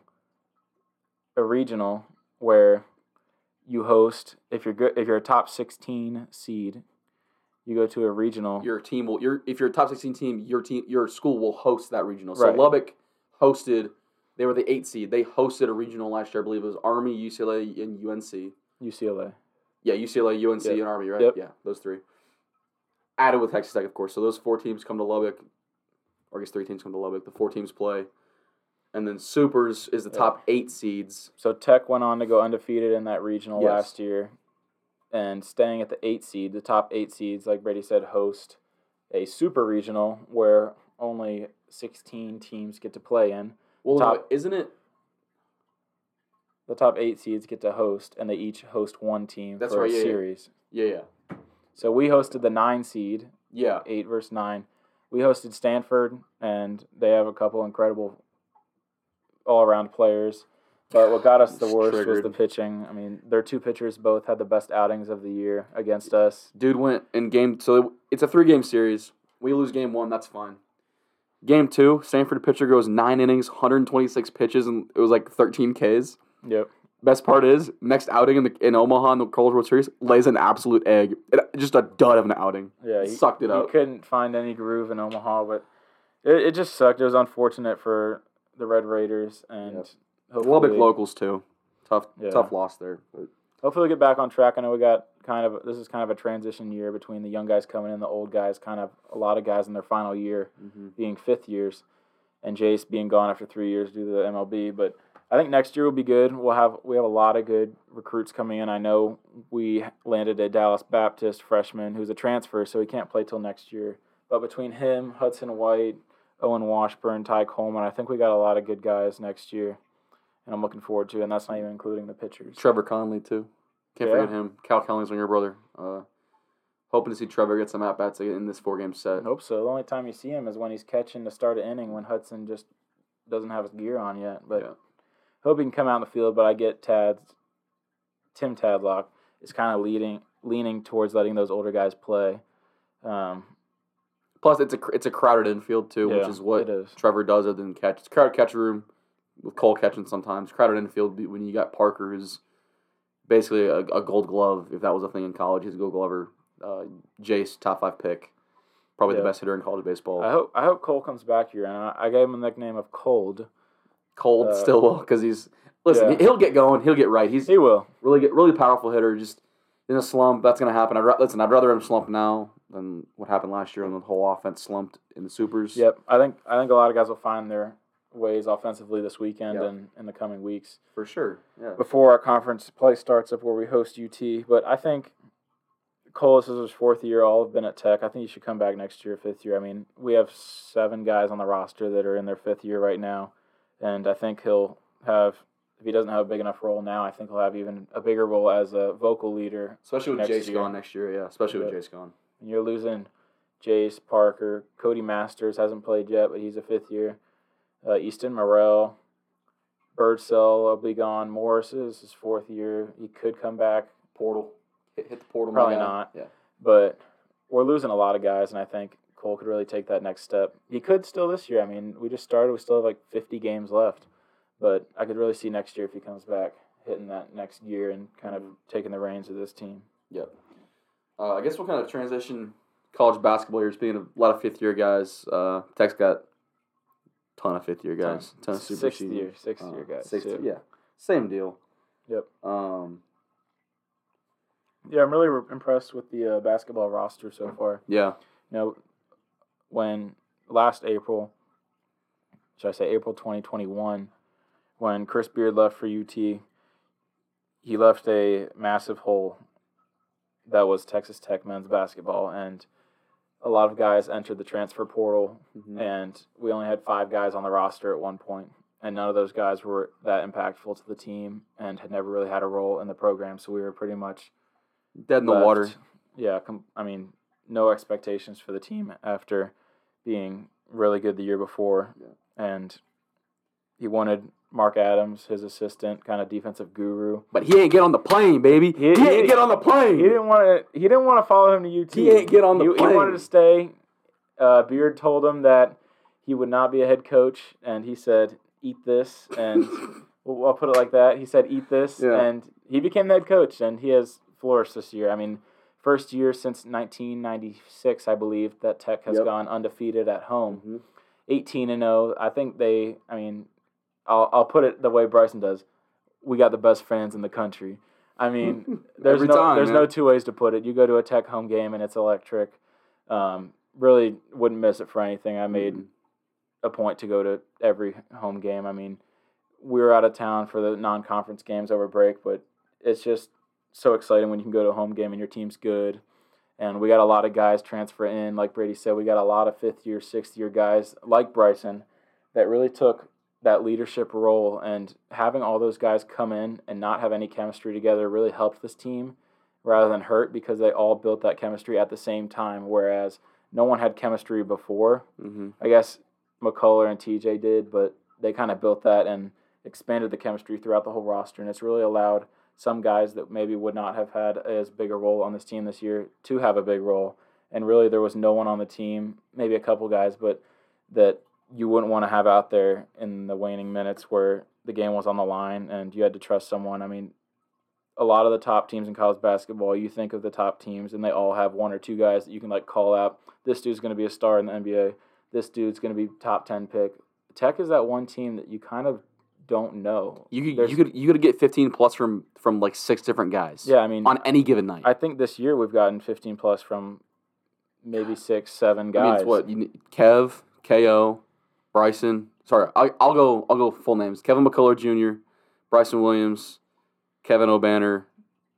a regional where you host if you're good if you're a top 16 seed, you go to a regional. Your team will your if you're a top sixteen team, your team your school will host that regional. So Right. Lubbock hosted they were the eight seed. They hosted a regional last year, I believe it was Army, UCLA, and UNC. UCLA. Yeah, UCLA, UNC, Yep. and Army, right? Yep. Yeah, those three. Added with Texas Tech, of course. So those four teams come to Lubbock. Or I guess three teams come to Lubbock. The four teams play. And then Supers is the top eight seeds. So Tech went on to go undefeated in that regional Yes. last year, and staying at the eight seed, the top eight seeds, like Brady said, host a super regional where only sixteen teams get to play in. Well, Top- no, isn't it? The top eight seeds get to host, and they each host one team That's for right, a yeah, yeah. series. Yeah, yeah. So we hosted the nine seed, Yeah. eight versus nine. We hosted Stanford, and they have a couple incredible all around players. But what got us the worst was the pitching. I mean, their two pitchers both had the best outings of the year against us. Dude went in game. So it's a three game series. We lose game one. That's fine. Game two, Stanford pitcher goes nine innings, 126 pitches, and it was like 13 Ks. Yep. Best part is next outing in the in Omaha in the College World Series lays an absolute egg. It, just a dud of an outing. Yeah, he, Sucked it he up. He couldn't find any groove in Omaha, but it, it just sucked. It was unfortunate for the Red Raiders, and Yep. hopefully, Lubbock locals too. Tough Yeah. tough loss there. But hopefully we get back on track. I know we got kind of this is kind of a transition year between the young guys coming in, the old guys, kind of a lot of guys in their final year mm-hmm. being fifth years, and Jace being gone after three years due to the MLB. But I think next year will be good. We'll have we have a lot of good recruits coming in. I know we landed a Dallas Baptist freshman who's a transfer, so he can't play till next year. But between him, Hudson White, Owen Washburn, Ty Coleman, I think we got a lot of good guys next year, and I'm looking forward to. it, And that's not even including the pitchers. Trevor Conley too. Can't Yeah. forget him. Cal Conley's on your brother. Uh, hoping to see Trevor get some at bats in this four game set. Hope so. The only time you see him is when he's catching to start an inning when Hudson just doesn't have his gear on yet. But Yeah. Hope he can come out in the field. But I get Tad's Tim Tadlock is kind of leading leaning towards letting those older guys play. Um, Plus, it's a it's a crowded infield too, which is what is. Trevor does other than catch. It's a crowded catch room with Cole catching sometimes. Crowded infield when you got Parker, who's basically a, a Gold Glove. If that was a thing in college, he's a Gold Glover. Uh, Jace, top five pick, probably Yeah. the best hitter in college baseball. I hope I hope Cole comes back here, and I, I gave him a nickname of Cold. Cold uh, still will because he's listen. yeah. He'll get going. He'll get right. He's He will. really get really powerful hitter. Just in a slump, that's gonna happen. I'd listen. I'd rather him slump now than what happened last year when the whole offense slumped in the supers. Yep. I think I think a lot of guys will find their ways offensively this weekend Yep. and in the coming weeks. for sure. Yeah. before our conference play starts up where we host UT. But I think Cole, this is his fourth year. All have been at Tech. I think he should come back next year, fifth year. I mean, we have seven guys on the roster that are in their fifth year right now, and I think he'll have. If he doesn't have a big enough role now, I think he'll have even a bigger role as a vocal leader. Especially with Jace year. gone next year. Yeah. Especially with Yep. Jace gone. And you're losing Jace Parker, Cody Masters hasn't played yet, but he's a fifth year. Uh, Easton Morrell, Birdsell will be gone. Morris is his fourth year. He could come back. Portal. Hit, hit the portal. Probably not. Yeah. but we're losing a lot of guys, and I think Cole could really take that next step. He could still this year. I mean, we just started. We still have like 50 games left, but I could really see next year if he comes back hitting that next gear and kind of taking the reins of this team. Yep. Uh, I guess we'll kind of transition college basketball here. Speaking of a lot of fifth year guys, uh, Tech's got a ton of fifth year guys. Ton, of super sixth year, sixth Uh, year guys. sixth- too. yeah. Same deal. Yep. Um, Yeah, I'm really re- impressed with the uh, basketball roster so far. yeah. You know, when last April, should I say April 2021, when Chris Beard left for UT, he left a massive hole that was Texas Tech men's basketball. And a lot of guys entered the transfer portal, Mhm. and we only had five guys on the roster at one point, And none of those guys were that impactful to the team and had never really had a role in the program. So we were pretty much Dead in the water. Yeah, com- I mean, no expectations for the team after being really good the year before, Yeah. and he wanted Mark Adams, his assistant, kind of defensive guru. But he ain't get on the plane, baby. He, He- ain't get on the plane. He didn't want to. He didn't want to follow him to UT. He ain't get on the he, He wanted to stay. Uh, Beard told him that he would not be a head coach, and he said, "Eat this." And well, I'll put it like that. He said, "Eat this," Yeah. and he became the head coach, and he has flourished this year. I mean, first year since 1996, I believe, that Tech has Yep. gone undefeated at home. Mhm. 18 and 0. I think they. I mean, I'll I'll put it the way Bryson does. We got the best fans in the country. I mean, there's no time, there's man. no two ways to put it. You go to a Tech home game and it's electric. Um, really wouldn't miss it for anything. I made Mhm. a point to go to every home game. I mean, we were out of town for the non-conference games over break, but it's just so exciting when you can go to a home game and your team's good. And we got a lot of guys transfer in, like Brady said. We got a lot of fifth year, sixth year guys like Bryson that really took that leadership role. And having all those guys come in and not have any chemistry together really helped this team rather than hurt because they all built that chemistry at the same time. Whereas no one had chemistry before. Mhm. I guess McCullar and TJ did, but they kind of built that and expanded the chemistry throughout the whole roster, and it's really allowed some guys that maybe would not have had as big a role on this team this year to have a big role. And really, there was no one on the team, maybe a couple guys, but that you wouldn't want to have out there in the waning minutes where the game was on the line and you had to trust someone. I mean, a lot of the top teams in college basketball, you think of the top teams, and they all have one or two guys that you can like call out. This dude's going to be a star in the NBA. This dude's going to be top ten pick. Tech is that one team that you kind of don't know. You could There's- you could you could get 15 plus from from like six different guys. Yeah, I mean, On any given night. I think this year we've gotten 15 plus from maybe six, seven I guys. mean, it's what you Kev, Ko, Bryson. Sorry, I, I'll go. I'll go full names. Kevin McCullar Jr., Bryson Williams, Kevin Obanor,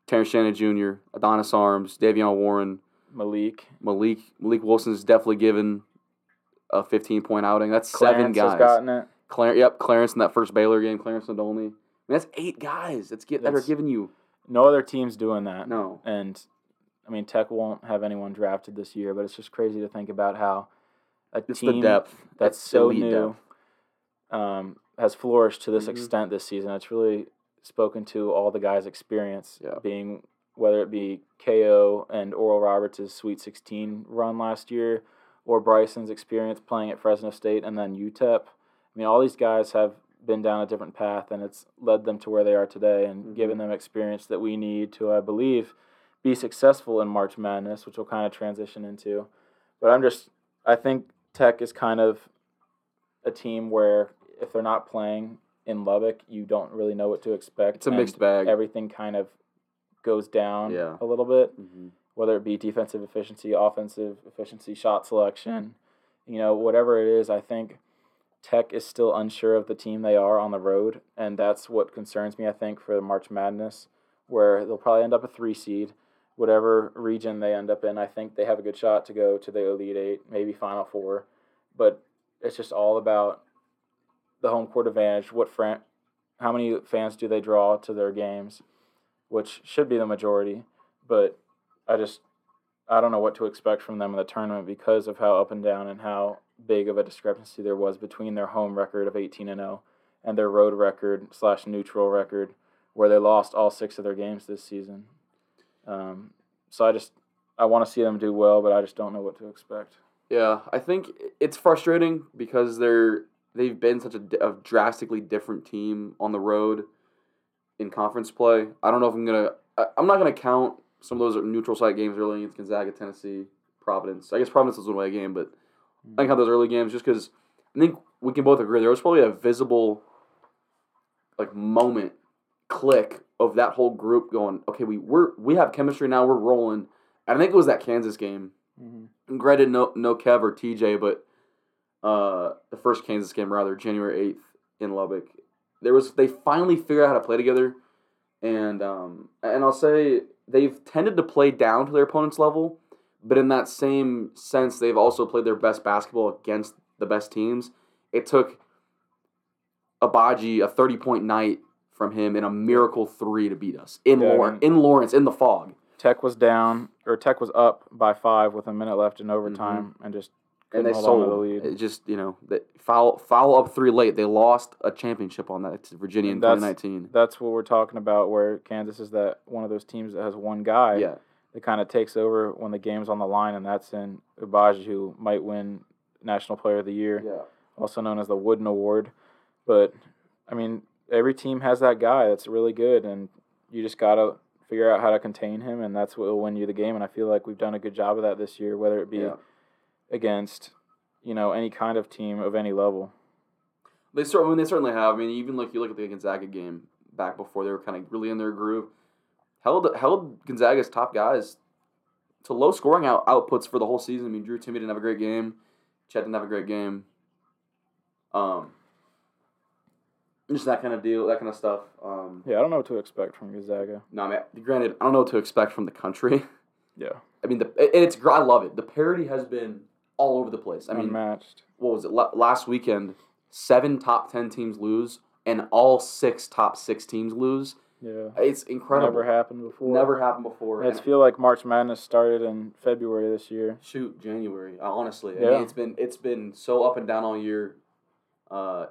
Terrence Shannon Jr., Adonis Arms, Davion Warren, Malik. Malik. Malik Wilson's definitely given a 15 point outing. That's seven Clarence guys. Has gotten it. Clar- yep, Clarence in that first Baylor game. Clarence Nadolny. I mean, that's eight guys. That's get that are giving you No other team's doing that. no. And I mean, Tech won't have anyone drafted this year, but it's just crazy to think about how a It's team the depth. that's so new um, has flourished to this Mhm. extent this season. It's really spoken to all the guys' experience, Yeah. being whether it be KO and Oral Roberts' Sweet 16 run last year, or Bryson's experience playing at Fresno State and then UTEP. I mean, all these guys have been down a different path, and it's led them to where they are today and Mhm. given them experience that we need to, I believe, be successful in March Madness, which we'll kind of transition into. But I'm just, I think Tech is kind of a team where if they're not playing in Lubbock, you don't really know what to expect. It's a mixed bag. Everything kind of goes down Yeah. a little bit, Mhm. whether it be defensive efficiency, offensive efficiency, shot selection, you know, whatever it is. I think Tech is still unsure of the team they are on the road, and that's what concerns me. I think for the March Madness, where they'll probably end up a three seed, whatever region they end up in. I think they have a good shot to go to the Elite Eight, maybe Final Four, but it's just all about the home court advantage. What fran- how many fans do they draw to their games, which should be the majority, but I just I don't know what to expect from them in the tournament because of how up and down and how big of a discrepancy there was between their home record of 18 and 0 and their road record slash neutral record, where they lost all six of their games this season. Um, so I just I want to see them do well, but I just don't know what to expect. Yeah, I think it's frustrating because they're they've been such a, a drastically different team on the road in conference play. I don't know if I'm gonna. I, I'm not gonna count some of those neutral site games early against Gonzaga, Tennessee, Providence. I guess Providence was one away game, but I can count those early games just because I think we can both agree there was probably a visible like moment click of that whole group going, okay, we we're we have chemistry now, we're rolling. And I think it was that Kansas game. Mm-hmm. And Granted, no no Kev or TJ, but uh, the first Kansas game rather, January eighth in Lubbock. There was they finally figured out how to play together, and um, and I'll say they've tended to play down to their opponent's level, but in that same sense, they've also played their best basketball against the best teams. It took Agbaji a thirty point night from him in a miracle three to beat us in Yeah, I Lawrence, mean- in Lawrence in the fog. Tech was down or Tech was up by five with a minute left in overtime mm-hmm. and just and they hold on to sold. the lead. It just you know, they foul foul up three late. They lost a championship on that to Virginia in That's- 2019. That's what we're talking about. Where Kansas is that one of those teams that has one guy Yeah, that kind of takes over when the game's on the line, and that's in Agbaji, who might win National Player of the Year, yeah. also known as the Wooden Award. But I mean, every team has that guy that's really good, and you just gotta figure out how to contain him, and that's what will win you the game. And I feel like we've done a good job of that this year, whether it be Yeah. against you know any kind of team of any level. They certainly, I mean, they certainly have. I mean, even like you look at the Gonzaga game back before they were kind of really in their groove, held held Gonzaga's top guys to low scoring out outputs for the whole season. I mean, Drew Timme didn't have a great game. Chet didn't have a great game. Um, just that kind of deal, that kind of stuff. Um, Yeah, I don't know what to expect from Gonzaga. no, I mean, granted, I don't know what to expect from the country. Yeah, I mean, the and it's I love it. The parity has been all over the place. I mean, unmatched. what was it la- last weekend? Seven top ten teams lose, and all six top six teams lose. Yeah, It's incredible. never happened before. Never happened before. It's feel like March Madness started in February this year. shoot January. uh, Honestly, I Yeah. mean, it's been it's been so up and down all year. Uh,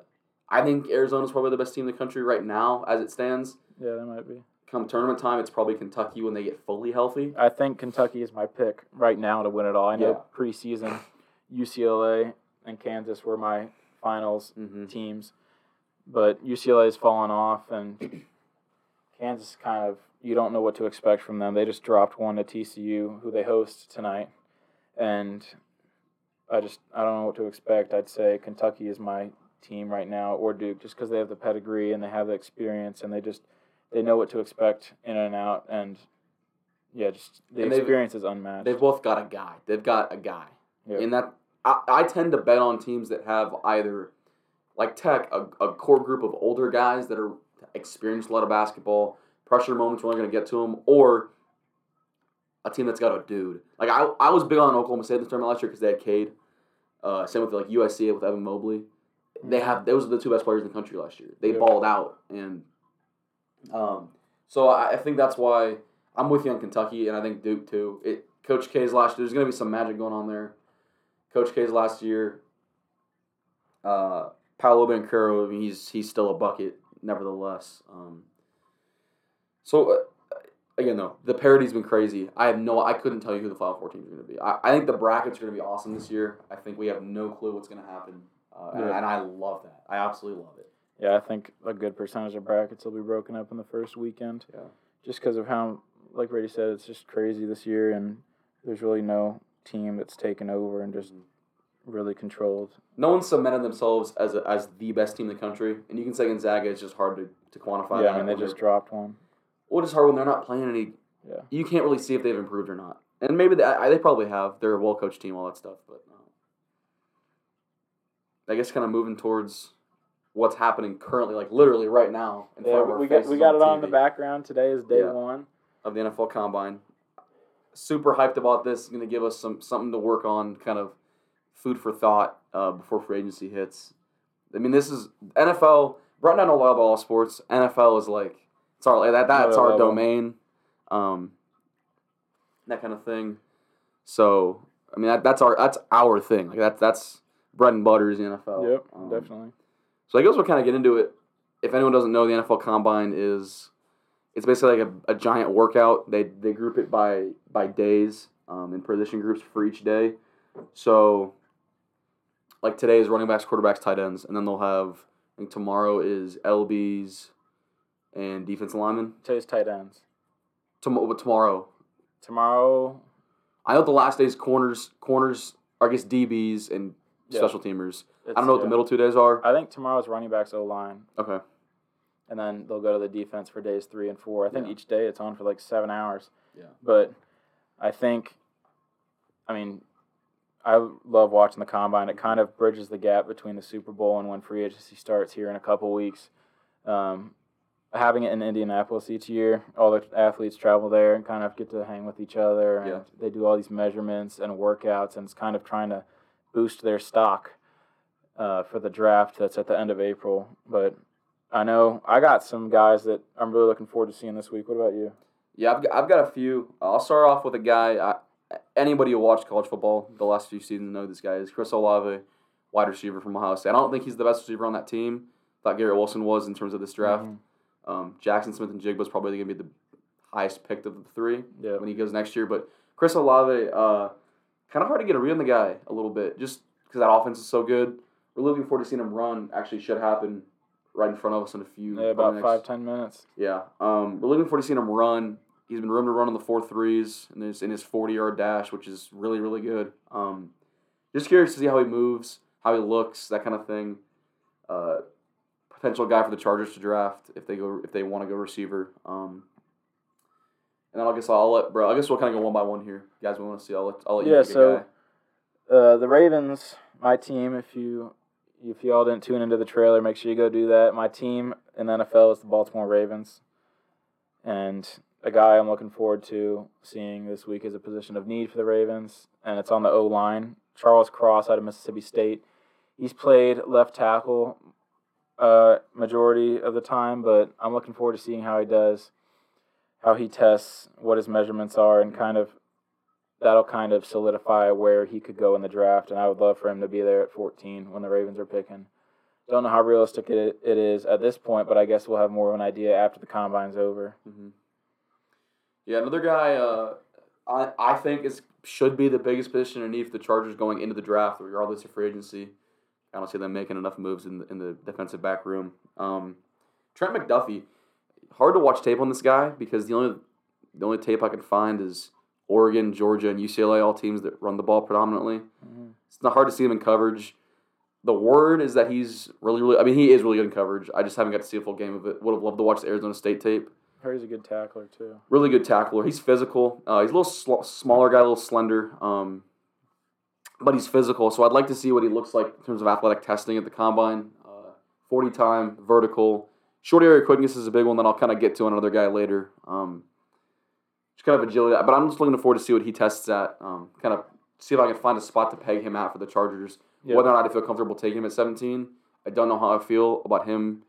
I think Arizona's probably the best team in the country right now, as it stands. Yeah, that might be. Come tournament time, it's probably Kentucky when they get fully healthy. I think Kentucky is my pick right now to win it all. I know Yeah. preseason UCLA and Kansas were my finals Mm-hmm. teams, but UCLA has fallen off, and Kansas kind of you don't know what to expect from them. They just dropped one to TCU, who they host tonight, and I just I don't know what to expect. I'd say Kentucky is my team right now, or Duke, just because they have the pedigree and they have the experience, and they just they know what to expect in and out, and yeah, just the And experience is unmatched. They've both got a guy. They've got a guy. Yeah. In that, I, I tend to bet on teams that have either, like Tech, a, a core group of older guys that are experienced a lot of basketball. Pressure moments we're only going to get to them, or a team that's got a dude. Like I, I was big on Oklahoma State this tournament last year because they had Cade. Uh, same with like USC with Evan Mobley. They have those are the two best players in the country last year. They Yeah. balled out, and um, so I, I think that's why I'm with you on Kentucky, and I think Duke too. It Coach K's last year. There's going to be some magic going on there. Coach K's last year. Uh, Paolo Banchero, I mean, he's he's still a bucket, nevertheless. Um, so uh, again, though, the parody's been crazy. I have no, I couldn't tell you who the Final Four teams are going to be. I, I think the brackets are going to be awesome this year. I think we have no clue what's going to happen, uh, and, Yeah. and I love that. I absolutely love it. Yeah, I think a good percentage of brackets will be broken up in the first weekend. Yeah. Just because of how, like Brady said, it's just crazy this year, and there's really no team that's taken over and just really controlled. No one cemented themselves as a, as the best team in the country, and you can say Gonzaga. It's just hard to, to quantify. yeah, I mean they just dropped one. Well, it's hard when they're not playing any. Yeah. You can't really see if they've improved or not, and maybe they, I, they probably have. They're a well coached team, all that stuff. But uh, I guess kind of moving towards what's happening currently, like literally right now. In Yeah, we got we got it on in the background. Today is day Yeah. one. of the NFL Combine. Super hyped about this. Going to give us some something to work on, kind of food for thought uh, before free agency hits. I mean, this is NFL. Brought down a lot of all sports. NFL is like it's our that that's our domain, um, that kind of thing. So I mean that, that's our that's our thing. Like that's that's bread and butter is the NFL. yep, Um, definitely. so I guess we'll kind of get into it. If anyone doesn't know, the NFL Combine is it's basically like a, a giant workout. They they group it by by days um, in position groups for each day. So like today is running backs, quarterbacks, tight ends, and then they'll have I think tomorrow is LBs and defensive linemen. Today's tight ends. Tom- tomorrow, Tomorrow, I know the last day is corners, corners, or I guess DBs and Yeah. special teamers. it's, I don't know what yeah. the middle two days are. I think tomorrow's running backs O line, Okay. and then they'll go to the defense for days three and four. I think Yeah. each day it's on for like seven hours. Yeah. But I think, I mean, I love watching the combine. It kind of bridges the gap between the Super Bowl and when free agency starts here in a couple weeks. Um, having it in Indianapolis each year, all the athletes travel there and kind of get to hang with each other, and Yeah. they do all these measurements and workouts, and it's kind of trying to boost their stock uh, for the draft that's at the end of April. But I know I got some guys that I'm really looking forward to seeing this week. What about you? Yeah, I've got, I've got a few. I'll start off with a guy. I, anybody who watched college football the last few seasons know this guy is. Chris Olave, wide receiver from Ohio State. I don't think he's the best receiver on that team. Thought Garrett Wilson was in terms of this draft. Mhm. Um, Jaxon Smith-Njigba's probably going to be the highest picked of the three Yeah. when he goes next year. But Chris Olave, uh, kind of hard to get a read on the guy a little bit, just because that offense is so good. We're looking forward to seeing him run. Actually, should happen right in front of us in a few. Yeah, about next- five ten minutes. Yeah, um, we're looking forward to seeing him run. He's been room to run on the four threes and his in his forty yard dash, which is really really good. Um, just curious to see how he moves, how he looks, that kind of thing. Uh, potential guy for the Chargers to draft if they go if they want to go receiver. Um, and then I guess I'll let bro. I guess we'll kind of go one by one here, guys. We want to see. I'll let I'll let you Yeah, so- guy. Uh, the Ravens, my team. If you if y'all didn't tune into the trailer, make sure you go do that. My team in the NFL is the Baltimore Ravens, and a guy I'm looking forward to seeing this week is a position of need for the Ravens, and it's on the O line. Charles Cross out of Mississippi State. He's played left tackle uh, majority of the time, but I'm looking forward to seeing how he does, how he tests, what his measurements are, and kind of that'll kind of solidify where he could go in the draft. And I would love for him to be there at 14 when the Ravens are picking. Don't know how realistic it, it is at this point, but I guess we'll have more of an idea after the combine's over. hmm Yeah, another guy uh, I I think is should be the biggest position for the Chargers going into the draft, regardless of free agency. I don't see them making enough moves in the, in the defensive back room. Um, Trent McDuffie, hard to watch tape on this guy because the only the only tape I can find is Oregon, Georgia, and UCLA, all teams that run the ball predominantly. Mhm. It's not hard to see him in coverage. The word is that he's really, really. I mean, he is really good in coverage. I just haven't got to see a full game of it. Would have loved to watch the Arizona State tape He's a good tackler too. really good tackler. He's physical. Uh, he's a little sl- smaller guy, a little slender, um, but he's physical. So I'd like to see what he looks like in terms of athletic testing at the combine. Uh, Forty time, vertical, short area quickness is a big one that I'll kind of get to on another guy later. Um, just kind of agility, but I'm just looking forward to see what he tests at. Um, kind of see if I can find a spot to peg him at for the Chargers. Whether or not I feel comfortable taking him at 17, I don't know how I feel about him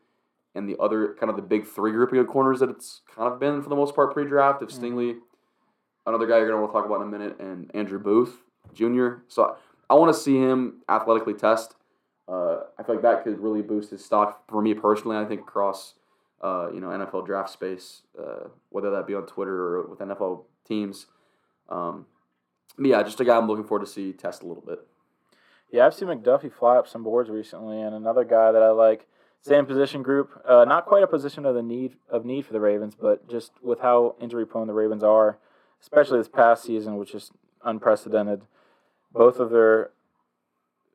and the other kind of the big three grouping of corners that it's kind of been for the most part pre-draft. If Mhm. Stingley, another guy you're gonna want to talk about in a minute, and Andrew Booth Jr. So I want to see him athletically test. Uh, I feel like that could really boost his stock for me personally. I think across uh, you know NFL draft space, uh, whether that be on Twitter or with NFL teams. Um, but yeah, just a guy I'm looking forward to see test a little bit. Yeah, I've seen McDuffie fly up some boards recently, and another guy that I like, same position group, uh, not quite a position of the need of need for the Ravens, but just with how injury prone the Ravens are, especially this past season, which is unprecedented. Both of their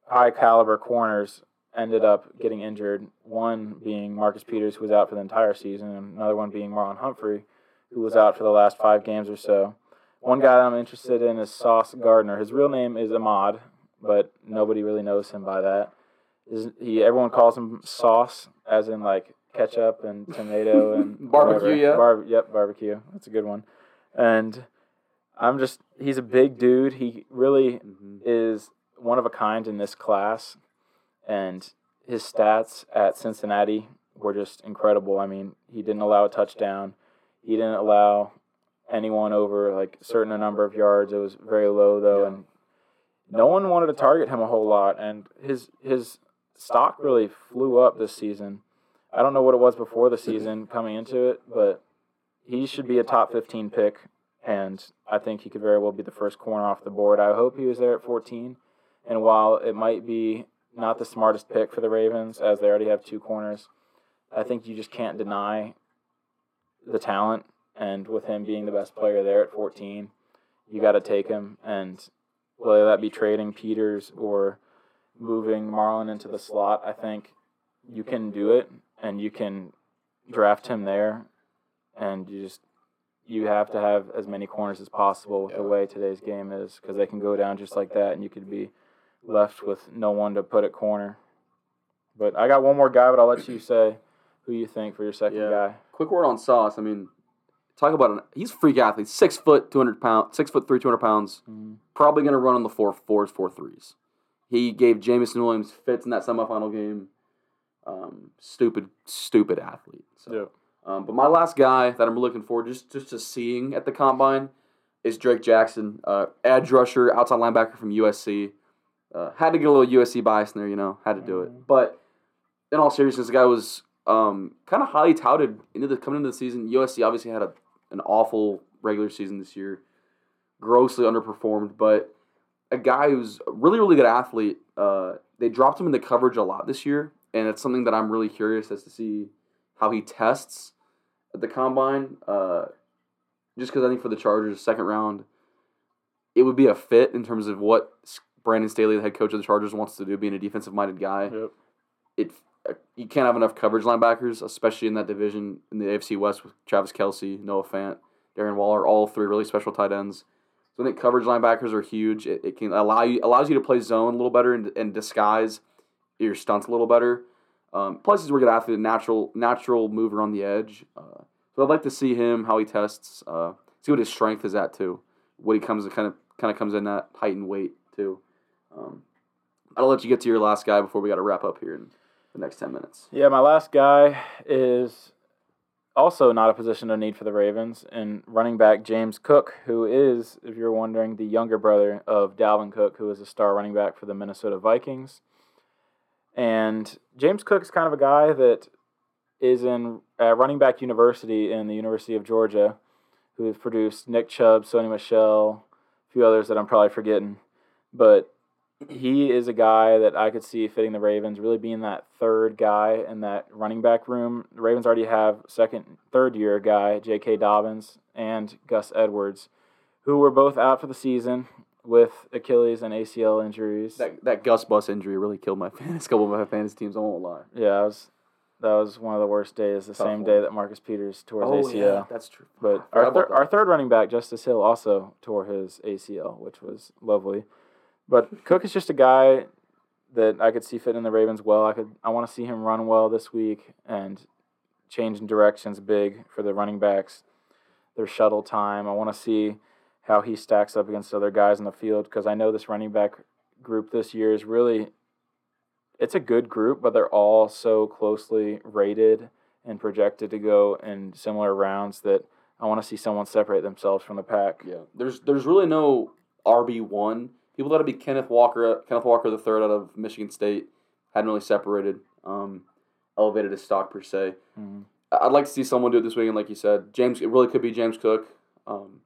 high caliber corners ended up getting injured. One being Marcus Peters, who was out for the entire season, and another one being Marlon Humphrey, who was out for the last five games or so. One guy I'm interested in is Sauce Gardner. His real name is Ahmad, but nobody really knows him by that. Is he? Everyone calls him Sauce, as in like ketchup and tomato and Barbecue, yeah. Bar- yep, barbecue. That's a good one. And I'm just he's a big dude. He really Mm-hmm. is one of a kind in this class, and his stats at Cincinnati were just incredible. I mean, he didn't allow a touchdown. He didn't allow anyone over like a certain number of yards. It was very low though, Yeah. and no one wanted to target him a whole lot. And his his stock really flew up this season. I don't know what it was before the season coming into it, but he should be a top 15 pick, and I think he could very well be the first corner off the board. I hope he was there at 14. And while it might be not the smartest pick for the Ravens, as they already have two corners, I think you just can't deny the talent. And with him being the best player there at 14, you got to take him. And whether that be trading Peters or moving Marlon into the slot, I think you can do it and you can draft him there. And you just you have to have as many corners as possible with the way today's game is because they can go down just like that and you could be left with no one to put at corner. But I got one more guy, but I'll let you say who you think for your second Yeah. guy. Quick word on Sauce. I mean, talk about an he's a freak athlete. Six foot, two hundred pounds. Six foot three, two hundred pounds. Mhm. Probably gonna run on the four fours, four threes. He gave Jameson Williams fits in that semifinal game. Um, stupid, stupid athlete. So, Yeah. um, but my last guy that I'm looking forward just just to seeing at the combine, is Drake Jackson, uh, edge rusher, outside linebacker from USC. Uh, had to get a little USC bias in there, you know, had to do it. But in all seriousness, the guy was um, kind of highly touted into the coming into the season. USC obviously had a, an awful regular season this year, grossly underperformed, but a guy who's a really, really good athlete. Uh, they dropped him in the coverage a lot this year, and it's something that I'm really curious as to see how he tests at the combine. Uh, just because I think for the Chargers, second round, it would be a fit in terms of what Brandon Staley, the head coach of the Chargers, wants to do, being a defensive minded guy. Yep. It uh, you can't have enough coverage linebackers, especially in that division in the AFC West with Travis Kelce, Noah Fant, Darren Waller, all three really special tight ends. So I think coverage linebackers are huge. It, it can allow you allows you to play zone a little better and, and disguise your stunts a little better. Um, plus, he's a good athlete, natural natural mover on the edge. Uh, so I'd like to see him how he tests, uh, see what his strength is at too. What he comes kind of kind of comes in that height and weight too. Um, I'll let you get to your last guy before we got to wrap up here in the next ten minutes. Yeah, my last guy is also not a position of need for the Ravens, and running back James Cook, who is, if you're wondering, the younger brother of Dalvin Cook, who is a star running back for the Minnesota Vikings. And James Cook is kind of a guy that is in running back university in the University of Georgia, who has produced Nick Chubb, Sony Michel, a few others that I'm probably forgetting. But he is a guy that I could see fitting the Ravens, really being that third guy in that running back room. The Ravens already have second, third year guy, J.K. Dobbins and Gus Edwards, who were both out for the season with Achilles and ACL injuries. That that Gus Bus injury really killed my fantasy couple of my fantasy teams. I won't lie. Yeah, I was that was one of the worst days. The Tough same one. day that Marcus Peters tore his oh, ACL. that's true. But our, thir- our third running back, Justice Hill, also tore his ACL, which was lovely. But Cook is just a guy that I could see fit in the Ravens well. I could I want to see him run well this week and changing directions big for the running backs. Their shuttle time. I want to see how he stacks up against other guys in the field because I know this running back group this year is really it's a good group, but they're all so closely rated and projected to go in similar rounds that I want to see someone separate themselves from the pack. Yeah, there's there's really no RB one. People thought it'd be Kenneth Walker, Kenneth Walker the third out of Michigan State. Hadn't really separated, um, elevated his stock per se. Mhm. I- I'd like to see someone do it this weekend, like you said. James, it really could be James Cook. Um,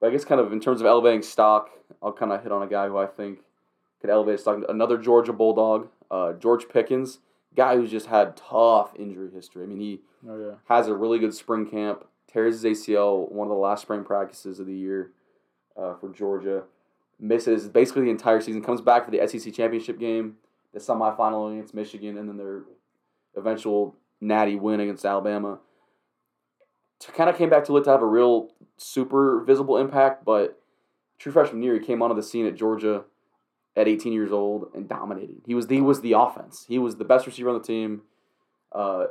but I guess kind of in terms of elevating stock, I'll kind of hit on a guy who I think could elevate his stock. Another Georgia Bulldog, uh, George Pickens, guy who's just had tough injury history. I mean, he Oh yeah. has a really good spring camp. Tears his ACL one of the last spring practices of the year uh, for Georgia. Misses basically the entire season. Comes back for the SEC championship game, the semifinal against Michigan, and then their eventual natty win against Alabama. Kind of came back too late to have a real super visible impact, but true freshman year, he came onto the scene at Georgia at 18 years old and dominated. He was the, he was the offense. He was the best receiver on the team. Uh,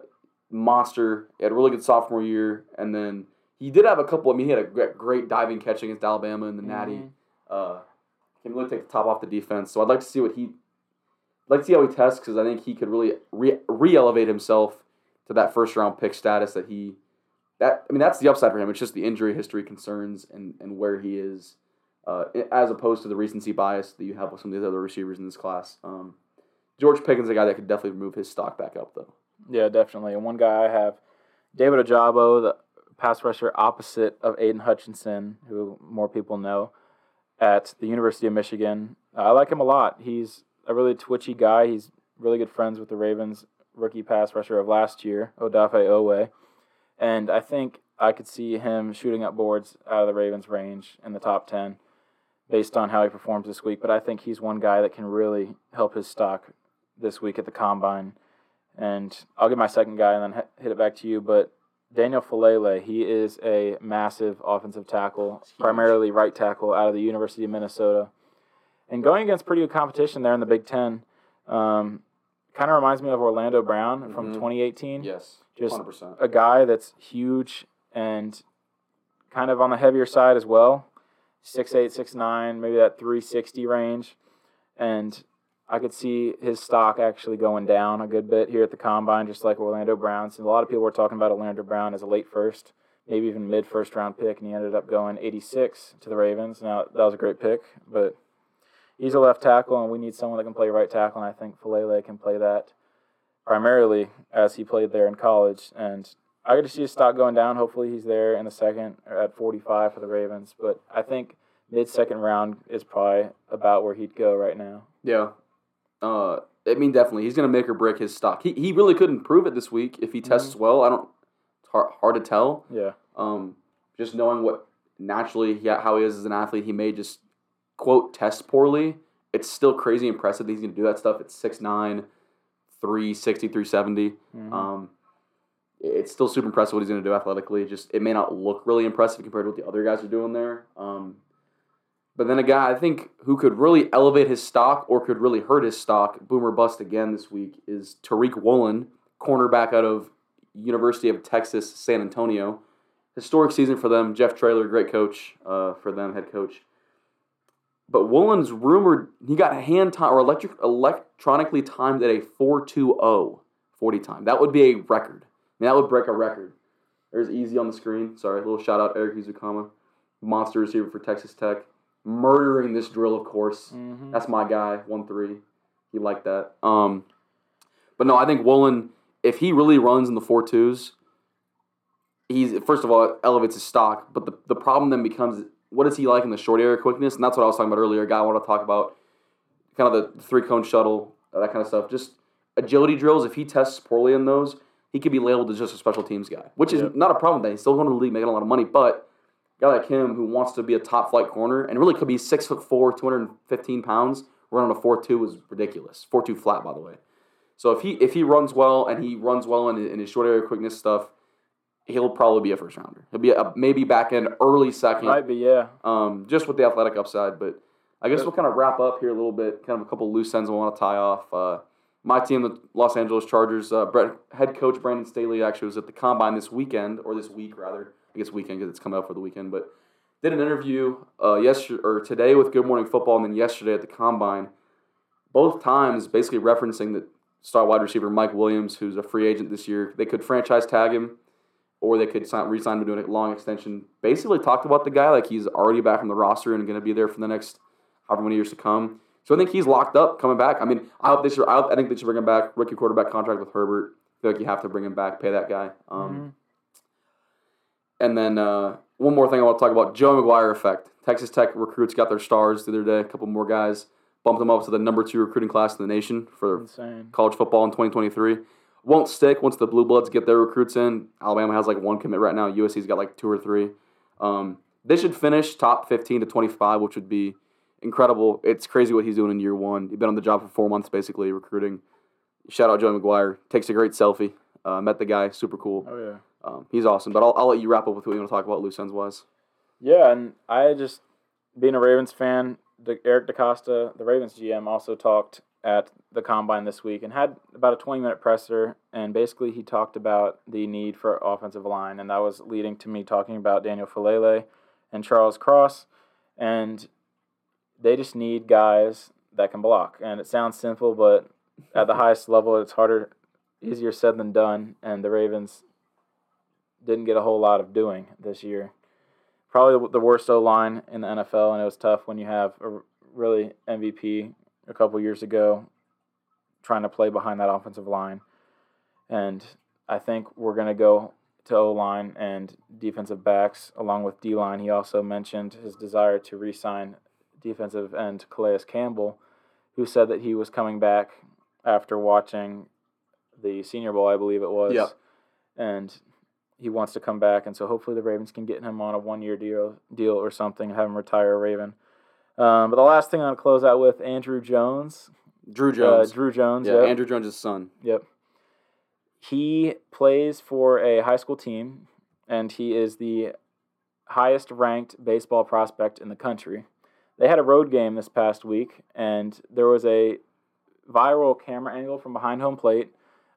monster. He had a really good sophomore year, and then he did have a couple. I mean, he had a great, great diving catch against Alabama in the Natty. Mhm. Uh, can really take the top off the defense. So I'd like to see what he, like to see how he tests because I think he could really re elevate himself to that first round pick status that he. That I mean, that's the upside for him. It's just the injury history concerns and and where he is, uh, as opposed to the recency bias that you have with some of these other receivers in this class. Um, George Pickens, is a guy that could definitely move his stock back up though. Yeah, definitely. And one guy I have, David Ojabo, the pass rusher opposite of Aidan Hutchinson, who more people know, at the University of Michigan. I like him a lot. He's a really twitchy guy. He's really good friends with the Ravens rookie pass rusher of last year, Odafe Oweh. And I think I could see him shooting up boards out of the Ravens' range in the top 10 based on how he performs this week. But I think he's one guy that can really help his stock this week at the combine. And I'll get my second guy and then hit it back to you. But Daniel Faalele, he is a massive offensive tackle, primarily right tackle out of the University of Minnesota. And going against pretty good competition there in the Big Ten, um, kind of reminds me of Orlando Brown from Mhm. 2018 Yes, Just- hundred percent. a guy that's huge and kind of on the heavier side as well. 6'8, 6'9, maybe that 360 range. And I could see his stock actually going down a good bit here at the combine, just like Orlando Brown. So a lot of people were talking about Orlando Brown as a late first, maybe even mid first round pick, and he ended up going 86 to the Ravens. Now that was a great pick, but he's a left tackle, and we need someone that can play right tackle, and I think Faalele can play that primarily as he played there in college. And I could see his stock going down. Hopefully, he's there in the second at 45 for the Ravens. But I think mid second round is probably about where he'd go right now. Yeah. Uh, I mean, definitely, he's going to make or break his stock. He, he really couldn't prove it this week if he tests well. I don't. It's hard, hard to tell. Yeah. Um, just knowing what naturally he, how he is as an athlete, he may just quote test poorly. It's still crazy impressive that he's going to do that stuff at 6'9", 360, 370. Mhm. Um, it's still super impressive what he's going to do athletically. Just it may not look really impressive compared to what the other guys are doing there. Um, but then a guy I think who could really elevate his stock or could really hurt his stock, boomer bust again this week, is Tariq Woolen, cornerback out of University of Texas San Antonio. Historic season for them. Jeff Traylor, great coach uh, for them, head coach. But Woolen's rumored he got hand time or electric electronically timed at a 4.20 40 time. That would be a record. I mean, that would break a record. There's easy on the screen. Sorry, a little shout out Erik Ezukanma, monster receiver for Texas Tech, murdering this drill. Of course, Mhm. that's my guy. One three, he liked that. Um, but no, I think Woolen, if he really runs in the four twos, he's first of all elevates his stock. But the the problem then becomes what is he like in the short area quickness, and that's what I was talking about earlier. A guy I want to talk about, kind of the three cone shuttle, that kind of stuff. Just agility drills. If he tests poorly in those, he could be labeled as just a special teams guy, which is Yep. not a problem. Then he's still going to the league, making a lot of money. But guy like him who wants to be a top flight corner and really could be six foot four, two hundred and fifteen pounds, running a four two is ridiculous. Four two flat, by the way. So if he if he runs well and he runs well in, in his short area quickness stuff, he'll probably be a first rounder. He'll be a, maybe back end, early second Might be, yeah. um, just with the athletic upside. But I guess we'll kind of wrap up here a little bit, kind of a couple loose ends I want to tie off. Uh, my team, the Los Angeles Chargers, uh, Brett, head coach Brandon Staley actually was at the combine this weekend, or this week rather. I guess weekend because it's coming up for the weekend. But did an interview uh, yesterday or today with Good Morning Football, and then yesterday at the combine. Both times, basically referencing that star wide receiver Mike Williams, who's a free agent this year, they could franchise tag him or they could sign, re-sign him to a long extension. Basically, talked about the guy like he's already back on the roster and going to be there for the next however many years to come. So I think he's locked up coming back. I mean, I hope they should. I, hope- I think they should bring him back. Rookie quarterback contract with Herbert. I feel like you have to bring him back, pay that guy. Um, Mhm. And then uh, one more thing I want to talk about: Joe McGuire effect. Texas Tech recruits got their stars the other day. A couple more guys bumped them up to the number two recruiting class in the nation for Insane. college football in 2023. Won't stick once the Blue Bloods get their recruits in. Alabama has like one commit right now. USC's got like two or three. Um, they should finish top 15 to 25, which would be incredible. It's crazy what he's doing in year one. He's been on the job for four months basically recruiting. Shout out Joey McGuire. Takes a great selfie. Uh, met the guy. Super cool. Oh, yeah. Um, he's awesome. But I'll, I'll let you wrap up with what you want to talk about loose ends wise. Yeah, and I just being a Ravens fan, Eric DeCosta, the Ravens GM, also talked at the combine this week and had about a 20 minute presser. And basically, he talked about the need for offensive line, and that was leading to me talking about Daniel Faalele and Charles Cross. And they just need guys that can block. And it sounds simple, but at the highest level, it's harder, easier said than done. And the Ravens didn't get a whole lot of doing this year probably the worst O line in the NFL, and it was tough when you have a really MVP a couple years ago trying to play behind that offensive line. And I think we're going to go to O line and defensive backs along with D line. He also mentioned his desire to re sign defensive end Calais Campbell, who said that he was coming back after watching the Senior Bowl, I believe it was. Yep. And he wants to come back, and so hopefully the Ravens can get him on a one year deal deal or something, and have him retire a Raven. Um, but the last thing I'm gonna close out with Andruw Jones, Druw Jones. Uh, Druw Jones. yeah, yep. Andruw Jones' son. Yep. He plays for a high school team, and he is the highest ranked baseball prospect in the country. They had a road game this past week, and there was a viral camera angle from behind home plate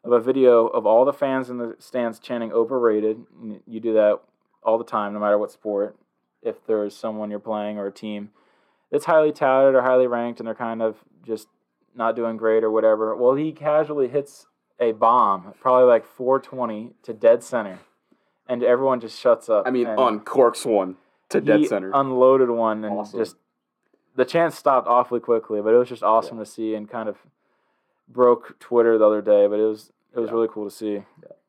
of a video of all the fans in the stands chanting overrated. You do that all the time, no matter what sport, if there's someone you're playing or a team that's highly touted or highly ranked and they're kind of just not doing great or whatever. Well, he casually hits a bomb, probably like 420 to dead center. and everyone just shuts up. I mean, on corks one to dead center. unloaded one, and Awesome. just the chance stopped awfully quickly. But it was just awesome to see, and kind of broke Twitter the other day. But it was it was Yeah. really cool to see.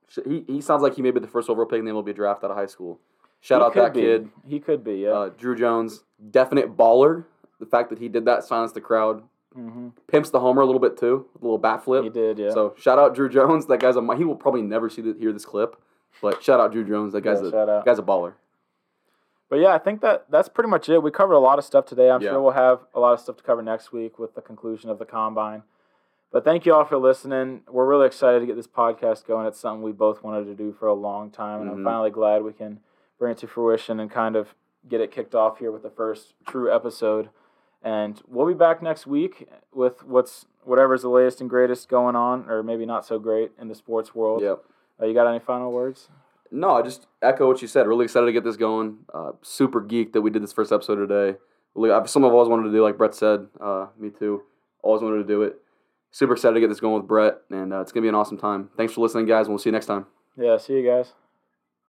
Sh- he, he sounds like he may be the first overall pick in the MLB draft out of high school. Shout He out that be. kid. He could be. Yeah. Uh, Druw Jones, definite baller. The fact that he did that silenced the crowd. hmm Pimps the homer a little bit too, a little bat flip. He did. Yeah. So shout out Druw Jones. That guy's a he will probably never see the, hear this clip, but shout out Druw Jones. That guy's Yeah, a guy's a baller. But yeah, I think that that's pretty much it. We covered a lot of stuff today. I'm Yeah. sure we'll have a lot of stuff to cover next week with the conclusion of the combine. But thank you all for listening. We're really excited to get this podcast going. It's something we both wanted to do for a long time, and I'm Mhm. finally glad we can bring it to fruition and kind of get it kicked off here with the first true episode. And we'll be back next week with what's whatever's the latest and greatest going on, or maybe not so great in the sports world. Yep. Uh, you got any final words? No, I just echo what you said. Really excited to get this going. Uh, super geeked that we did this first episode today. Really, I've- Something I've always wanted to do, like Brett said. Uh, me too. Always wanted to do it. Super excited to get this going with Brett, and uh, it's gonna be an awesome time. Thanks for listening, guys, and we'll see you next time. Yeah. See you guys.